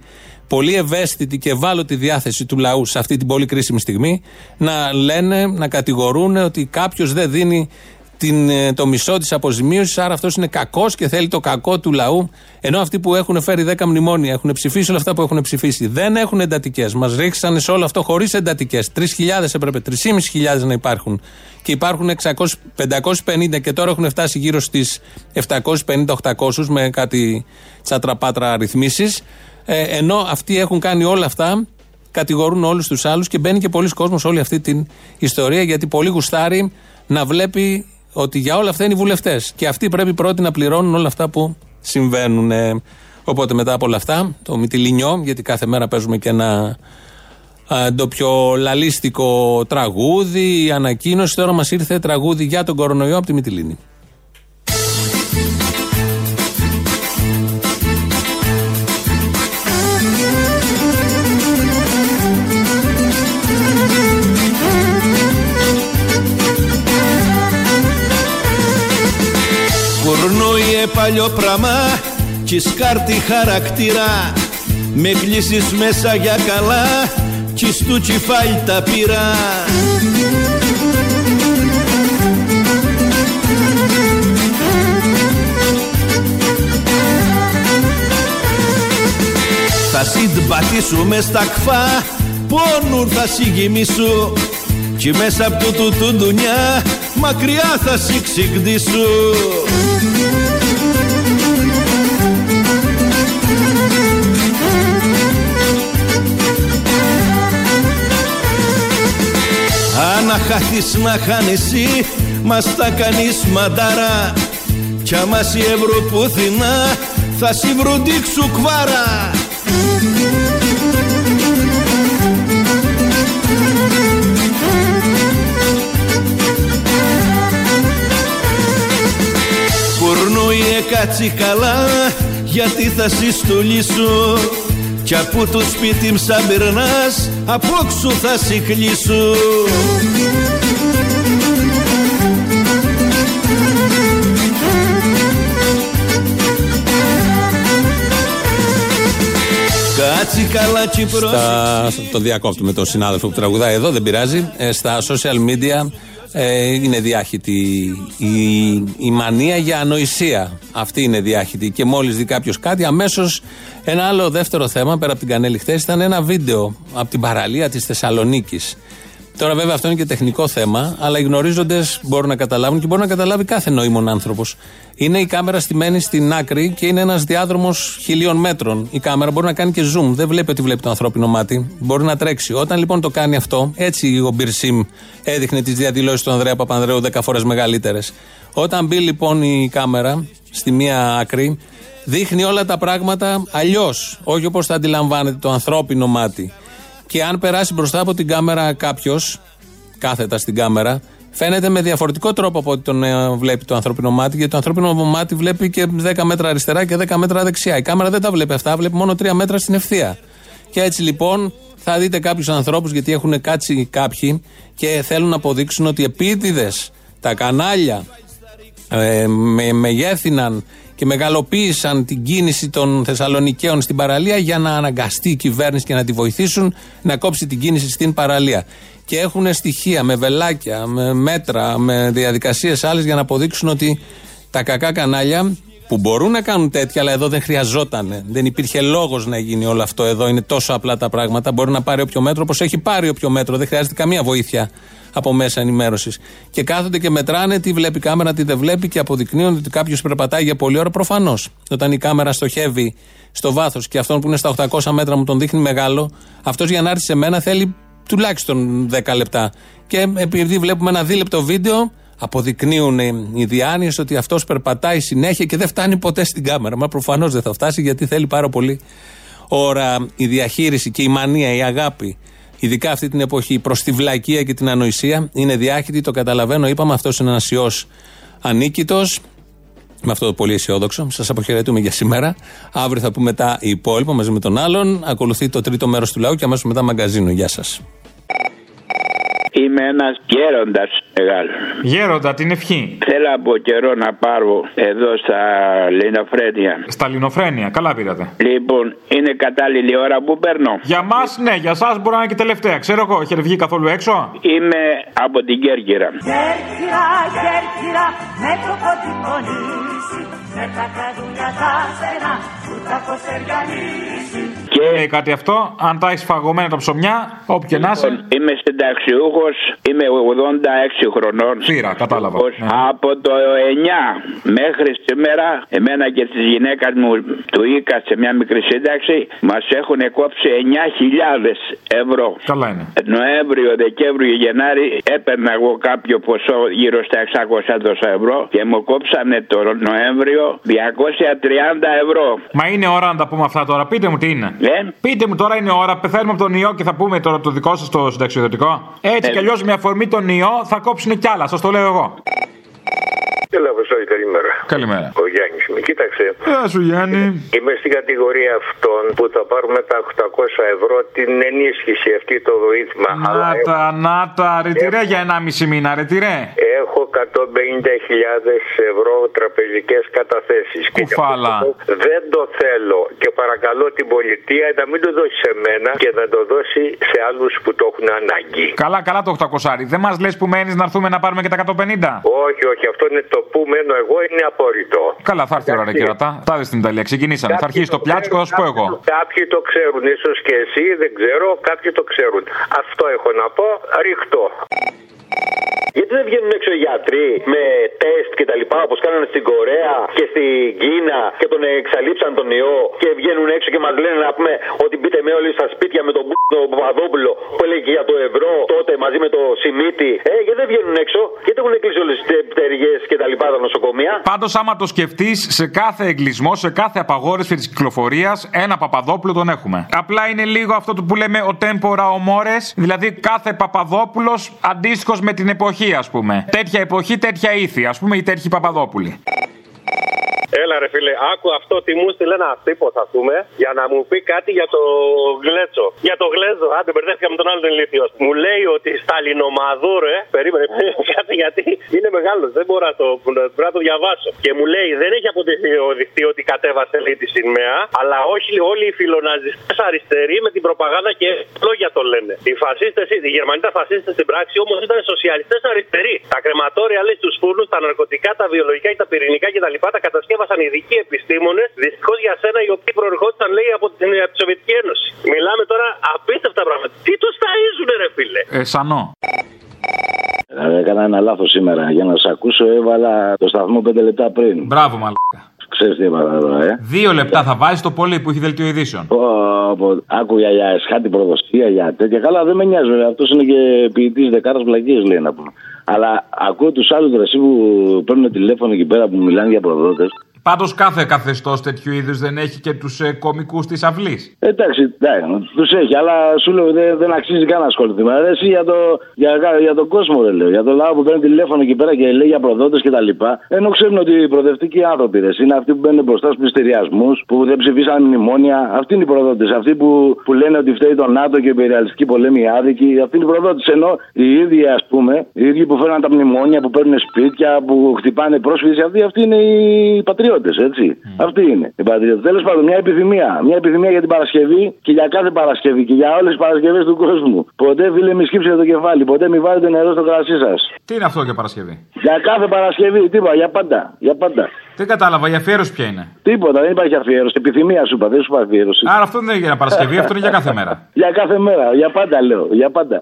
πολύ ευαίσθητη και ευάλωτη διάθεση του λαού σε αυτή την πολύ κρίσιμη στιγμή, να λένε, να κατηγορούν ότι κάποιος δεν δίνει την, ε, το μισό της αποζημίωσης, άρα αυτός είναι κακός και θέλει το κακό του λαού. Ενώ αυτοί που έχουν φέρει 10 μνημόνια, έχουν ψηφίσει όλα αυτά που έχουν ψηφίσει, δεν έχουν εντατικές. Μας ρίξανε σε όλο αυτό χωρίς εντατικές. 3.000 έπρεπε, 3.500 να υπάρχουν. Και υπάρχουν 600, 550 και τώρα έχουν φτάσει γύρω στις 750-800 με κάτι τσατραπάτρα ρυθμίσεις. Ε, ενώ αυτοί έχουν κάνει όλα αυτά, κατηγορούν όλους τους άλλους και μπαίνει και πολλοί κόσμος όλη αυτή την ιστορία γιατί πολύ γουστάρει να βλέπει ότι για όλα αυτά είναι οι βουλευτές. Και αυτοί πρέπει πρώτοι να πληρώνουν όλα αυτά που συμβαίνουν. Οπότε μετά από όλα αυτά, το Μητυλινιό, γιατί κάθε μέρα παίζουμε και ένα ντοπιολαλίστικο τραγούδι, η ανακοίνωση. Τώρα μας ήρθε τραγούδι για τον κορονοϊό από τη Μητυλίνη. Παλιό πραμά κι σκάρτη χαρακτήρα. Με κλείσεις μέσα για καλά κι στου τσιφάλ τα πήρα Θα συντπατήσουμε στα κφά πόνου θα συγκιμήσου κι μέσα από τούτου του ντουνιά μακριά θα σ' ξυγδίσου Αν χάθεις να χάνεσαι μας θα κάνεις μαντάρα. Κι άμα σι ευρωπούθηνα θα σι βροντίξου κβάρα Κουρνούιε κάτσι καλά γιατί θα σι στολίσω κι από το σπίτι μ σαν περνάς απόξω θα σε κλείσω Κάτσι καλά και Στα, το διακόπτουμε τον συνάδελφο που τραγουδάει εδώ, δεν πειράζει. Ε, στα social media ε, είναι διάχυτη η, η μανία για ανοησία. Αυτή είναι διάχυτη. Και μόλις δει κάποιος κάτι, αμέσως ένα άλλο δεύτερο θέμα πέρα από την Κανέλη χθες ήταν ένα βίντεο από την παραλία της Θεσσαλονίκης. Τώρα, βέβαια, αυτό είναι και τεχνικό θέμα, αλλά οι γνωρίζοντες μπορούν να καταλάβουν και μπορεί να καταλάβει κάθε νοήμων άνθρωπος. Είναι η κάμερα στημένη στην άκρη και είναι ένας διάδρομος χιλίων μέτρων. Η κάμερα μπορεί να κάνει και zoom. Δεν βλέπει ότι βλέπει το ανθρώπινο μάτι. Μπορεί να τρέξει. Όταν λοιπόν το κάνει αυτό, έτσι ο Μπυρσίμ έδειχνε τις διαδηλώσεις του Ανδρέα Παπανδρέου 10 φορές μεγαλύτερες. Όταν μπει λοιπόν η κάμερα στη μία άκρη, δείχνει όλα τα πράγματα αλλιώς. Όχι όπως τα αντιλαμβάνεται το ανθρώπινο μάτι. Και αν περάσει μπροστά από την κάμερα κάποιος, κάθετα στην κάμερα, φαίνεται με διαφορετικό τρόπο από ό,τι τον ε, βλέπει το ανθρώπινο μάτι. Γιατί το ανθρώπινο μάτι βλέπει και 10 μέτρα αριστερά και 10 μέτρα δεξιά. Η κάμερα δεν τα βλέπει αυτά, βλέπει μόνο 3 μέτρα στην ευθεία. Και έτσι λοιπόν θα δείτε κάποιους ανθρώπους, γιατί έχουν κάτσει κάποιοι και θέλουν να αποδείξουν ότι επίτηδες τα κανάλια ε, με, μεγέθυναν και μεγαλοποίησαν την κίνηση των Θεσσαλονικαίων στην παραλία για να αναγκαστεί η κυβέρνηση και να τη βοηθήσουν να κόψει την κίνηση στην παραλία. Και έχουν στοιχεία με βελάκια, με μέτρα, με διαδικασίες άλλες για να αποδείξουν ότι τα κακά κανάλια που μπορούν να κάνουν τέτοια, αλλά εδώ δεν χρειαζόταν. Δεν υπήρχε λόγος να γίνει όλο αυτό εδώ. Είναι τόσο απλά τα πράγματα. Μπορεί να πάρει όποιο μέτρο, όπως έχει πάρει όποιο μέτρο. Δεν χρειάζεται καμία βοήθεια από μέσα ενημέρωσης. Και κάθονται και μετράνε τι βλέπει η κάμερα, τι δεν βλέπει και αποδεικνύουν ότι κάποιος περπατάει για πολλή ώρα. Προφανώς. Όταν η κάμερα στοχεύει στο βάθος και αυτόν που είναι στα 800 μέτρα μου τον δείχνει μεγάλο, αυτός για να έρθει σε μένα θέλει τουλάχιστον 10 λεπτά. Και επειδή βλέπουμε ένα δίλεπτο βίντεο, αποδεικνύουν οι διάνοιες ότι αυτός περπατάει συνέχεια και δεν φτάνει ποτέ στην κάμερα. Μα προφανώς δεν θα φτάσει γιατί θέλει πάρα πολύ ώρα η διαχείριση και η μανία, η αγάπη ειδικά αυτή την εποχή, προς τη βλακεία και την ανοησία. Είναι διάχυτη, το καταλαβαίνω. Είπαμε, αυτός είναι ένας ιός ανίκητος. Με αυτό το πολύ αισιόδοξο. Σας αποχαιρετούμε για σήμερα. Αύριο θα πούμε τα υπόλοιπα μαζί με τον άλλον. Ακολουθεί το τρίτο μέρος του λαού και αμέσως μετά μαγκαζίνο. Γεια σας. Είμαι ένας γέροντας μεγάλος. Γέροντα, την ευχή. Θέλω από καιρό να πάρω εδώ στα Λινοφρένια. Στα λινοφρένια, καλά πήρατε. Λοιπόν, είναι κατάλληλη ώρα που παίρνω. Για μας, ναι, για εσά μπορεί να είναι και τελευταία. Ξέρω εγώ, έχετε βγει καθόλου έξω; Είμαι από την Κέρκυρα. Κέρκυρα, Κέρκυρα, με το ποτικονίσι, με τα καδούλια τα στενά, που τα κοσεριανίσι. Και λέει κάτι αυτό, αν τα έχεις φαγωμένα τα ψωμιά, όπου και να είσαι. Λοιπόν, είμαι συνταξιούχος, είμαι 86 χρονών. Φύρα, κατάλαβα. Ναι. Από το 9 μέχρι σήμερα, εμένα και τη γυναίκα μου του ΙΚΑ σε μια μικρή σύνταξη, μας έχουν κόψει 9.000 ευρώ. Καλά είναι. Νοέμβριο, Δεκέμβριο, Γενάρη έπαιρνα εγώ κάποιο ποσό γύρω στα 600 τόσα ευρώ και μου κόψανε το Νοέμβριο 230 ευρώ. Μα είναι ώρα να τα πούμε αυτά τώρα. Πείτε μου τι είναι. Ε; Πείτε μου τώρα είναι ώρα. Πεθαίνουμε από τον ιό και θα πούμε τώρα το δικό σας το συνταξιοδοτικό. Έτσι Ε. κι αλλιώς με αφορμή τον ιό θα κόψουν κι άλλα. Σας το λέω εγώ. Έλα, Βασίλη, καλημέρα. Καλημέρα. Ο Γιάννης με κοίταξε. Γεια σου Γιάννη. Είμαι στην κατηγορία αυτών που θα πάρουμε τα 800 ευρώ την ενίσχυση αυτή το βοήθημα. Αλλά Να τα, να τα. Ρετυρέ για 1,5 μήνα, ρετυρέ. έχω 150.000 ευρώ τραπεζικές καταθέσεις. Και γι' αυτό Κουφάλα. Δεν το θέλω και παρακαλώ την πολιτεία να μην το δώσει σε μένα και να το δώσει σε άλλους που το έχουν ανάγκη. Καλά, καλά το 800. Δεν μας λες που μένεις να έρθουμε να πάρουμε και τα 150. Όχι, όχι, αυτό είναι το που μένω εγώ, είναι απόρριτο. Καλά, θα έρθει η ώρα, ρε κερατά. Θα δει στην Ιταλία. Ξεκινήσαμε. Θα αρχίσει το πιάτσικο, θα σου πω εγώ. Κάποιοι το ξέρουν, ίσως και εσύ, δεν ξέρω, κάποιοι το ξέρουν. Αυτό έχω να πω, ρίχτω. Γιατί δεν βγαίνουν έξω οι γιατροί με τεστ και τα λοιπά όπως κάνανε στην Κορέα και στην Κίνα και τον εξαλείψαν τον ιό και βγαίνουν έξω και μας λένε να πούμε ότι μπείτε με όλοι στα σπίτια με τον μπ... τον Παπαδόπουλο που έλεγε για το ευρώ τότε μαζί με το Σιμίτι. Ε, γιατί δεν βγαίνουν έξω, γιατί έχουν κλείσει όλες τις πτέρυγε και τα λοιπά τα νοσοκομεία. Πάντως, άμα το σκεφτείς, σε κάθε εγκλισμό, σε κάθε απαγόρευση της κυκλοφορίας, ένα Παπαδόπουλο τον έχουμε. Απλά είναι λίγο αυτό που λέμε ο τέμπορα ομόρε, δηλαδή κάθε Παπαδόπουλος αντίστοιχος με την εποχή, ας πούμε. Τέτοια εποχή, τέτοια ήθη, ας πούμε, ή τέτοιοι Παπαδόπουλοι. Έλα ρε φίλε, άκου αυτό τι μου στείλε ένα τύπος, ας πούμε, για να μου πει κάτι για το γλέτσο. Για το γλέζο, άντε μπερδεύτηκα με τον άλλον ηλίθιος. Μου λέει ότι στα Λινομαδούρε, περίμενε, κάτι γιατί είναι μεγάλος, δεν μπορώ να το, να το διαβάσω. Και μου λέει, δεν έχει αποδειχθεί ότι κατέβασε λέει τη σημαία, αλλά όχι όλοι οι φιλοναζιστές αριστεροί με την προπαγάνδα και λόγια το λένε. Οι φασίστες, οι Γερμανοί ήταν φασίστες στην πράξη, όμως ήταν σοσιαλιστές αριστεροί. Τα κρεματόρια λέει στους φούρνους, τα ναρκωτικά, τα βιολογικά και τα πυρηνικά κτλ. Τα κατασκεύασαν ειδικοί επιστήμονες, δυστυχώς για σένα, οι οποίοι προερχόντουσαν λέει από την, από τη Σοβιετική Ένωση. Μιλάμε τώρα απίστευτα πράγματα. Τι τους ταΐζουνε, ρε φίλε; Ε, σανό. Ε, Έκανα ένα λάθος σήμερα. Για να σε ακούσω, έβαλα το σταθμό 5 λεπτά πριν. Μπράβο, μαλάκα. Ξέρεις τι έβαλα τώρα, ε; Δύο λεπτά θα βάζεις το πολύ που έχει δελτίο ειδήσεων. Πω, πω, Άκουγα για εσχάτη προδοσία, για τέτοια. Καλά, δεν με νοιάζει, βέβαια. Αυτός είναι και ποιητής δεκάρας βλακίε, λέει να πούμε. Αλλά ακούω τους άλλους δρασί που παίρνουν τηλέφωνο εκεί πέρα που μιλάνε για προδότες. Πάντως κάθε καθεστώς τέτοιου είδους δεν έχει και τους ε, κομικούς της αυλής. Εντάξει, τους έχει, αλλά σου λέω δεν, δεν αξίζει καν να ασχοληθεί. Μα ρε, εσύ για, το, για, για τον κόσμο, ρε, λέω. Για τον λαό που παίρνει τηλέφωνο εκεί πέρα και λέει για προδότες κτλ. Ενώ ξέρουν ότι οι προοδευτικοί άνθρωποι ρε, είναι αυτοί που μπαίνουν μπροστά στους πληστηριασμού, που δεν ψηφίσαν μνημόνια. Αυτοί είναι οι προδότες. Αυτοί που, που λένε ότι φταίει το ΝΑΤΟ και η imperialistική πολέμη άδικη. Αυτοί είναι οι προδότες. Ενώ οι ίδιοι, ας πούμε, οι ίδιοι που φέρναν τα μνημόνια, που παίρνουν σπίτια, που χτυπάνε πρόσφυγες, αυτοί, αυτοί είναι οι πατριώτες, έτσι. Αυτοί είναι οι πατριώτε. Τέλος πάντων, μια επιθυμία. Μια επιθυμία για την Παρασκευή και για κάθε Παρασκευή και για όλες τις Παρασκευές του κόσμου. Ποτέ, φίλε, μη σκύψετε το κεφάλι. Ποτέ μη βάλετε νερό στο κρασί σας. Τι είναι αυτό για Παρασκευή; Για κάθε Παρασκευή, τίποτα, για πάντα. Για πάντα. Δεν κατάλαβα, η αφιέρωση ποια είναι; Τίποτα, δεν υπάρχει αφιέρωση. Επιθυμία σου είπα, δεν σου είπα αφιέρωση. Άρα αυτό δεν είναι για Παρασκευή, αυτό είναι για κάθε μέρα. Για κάθε μέρα, για πάντα λέω, για πάντα.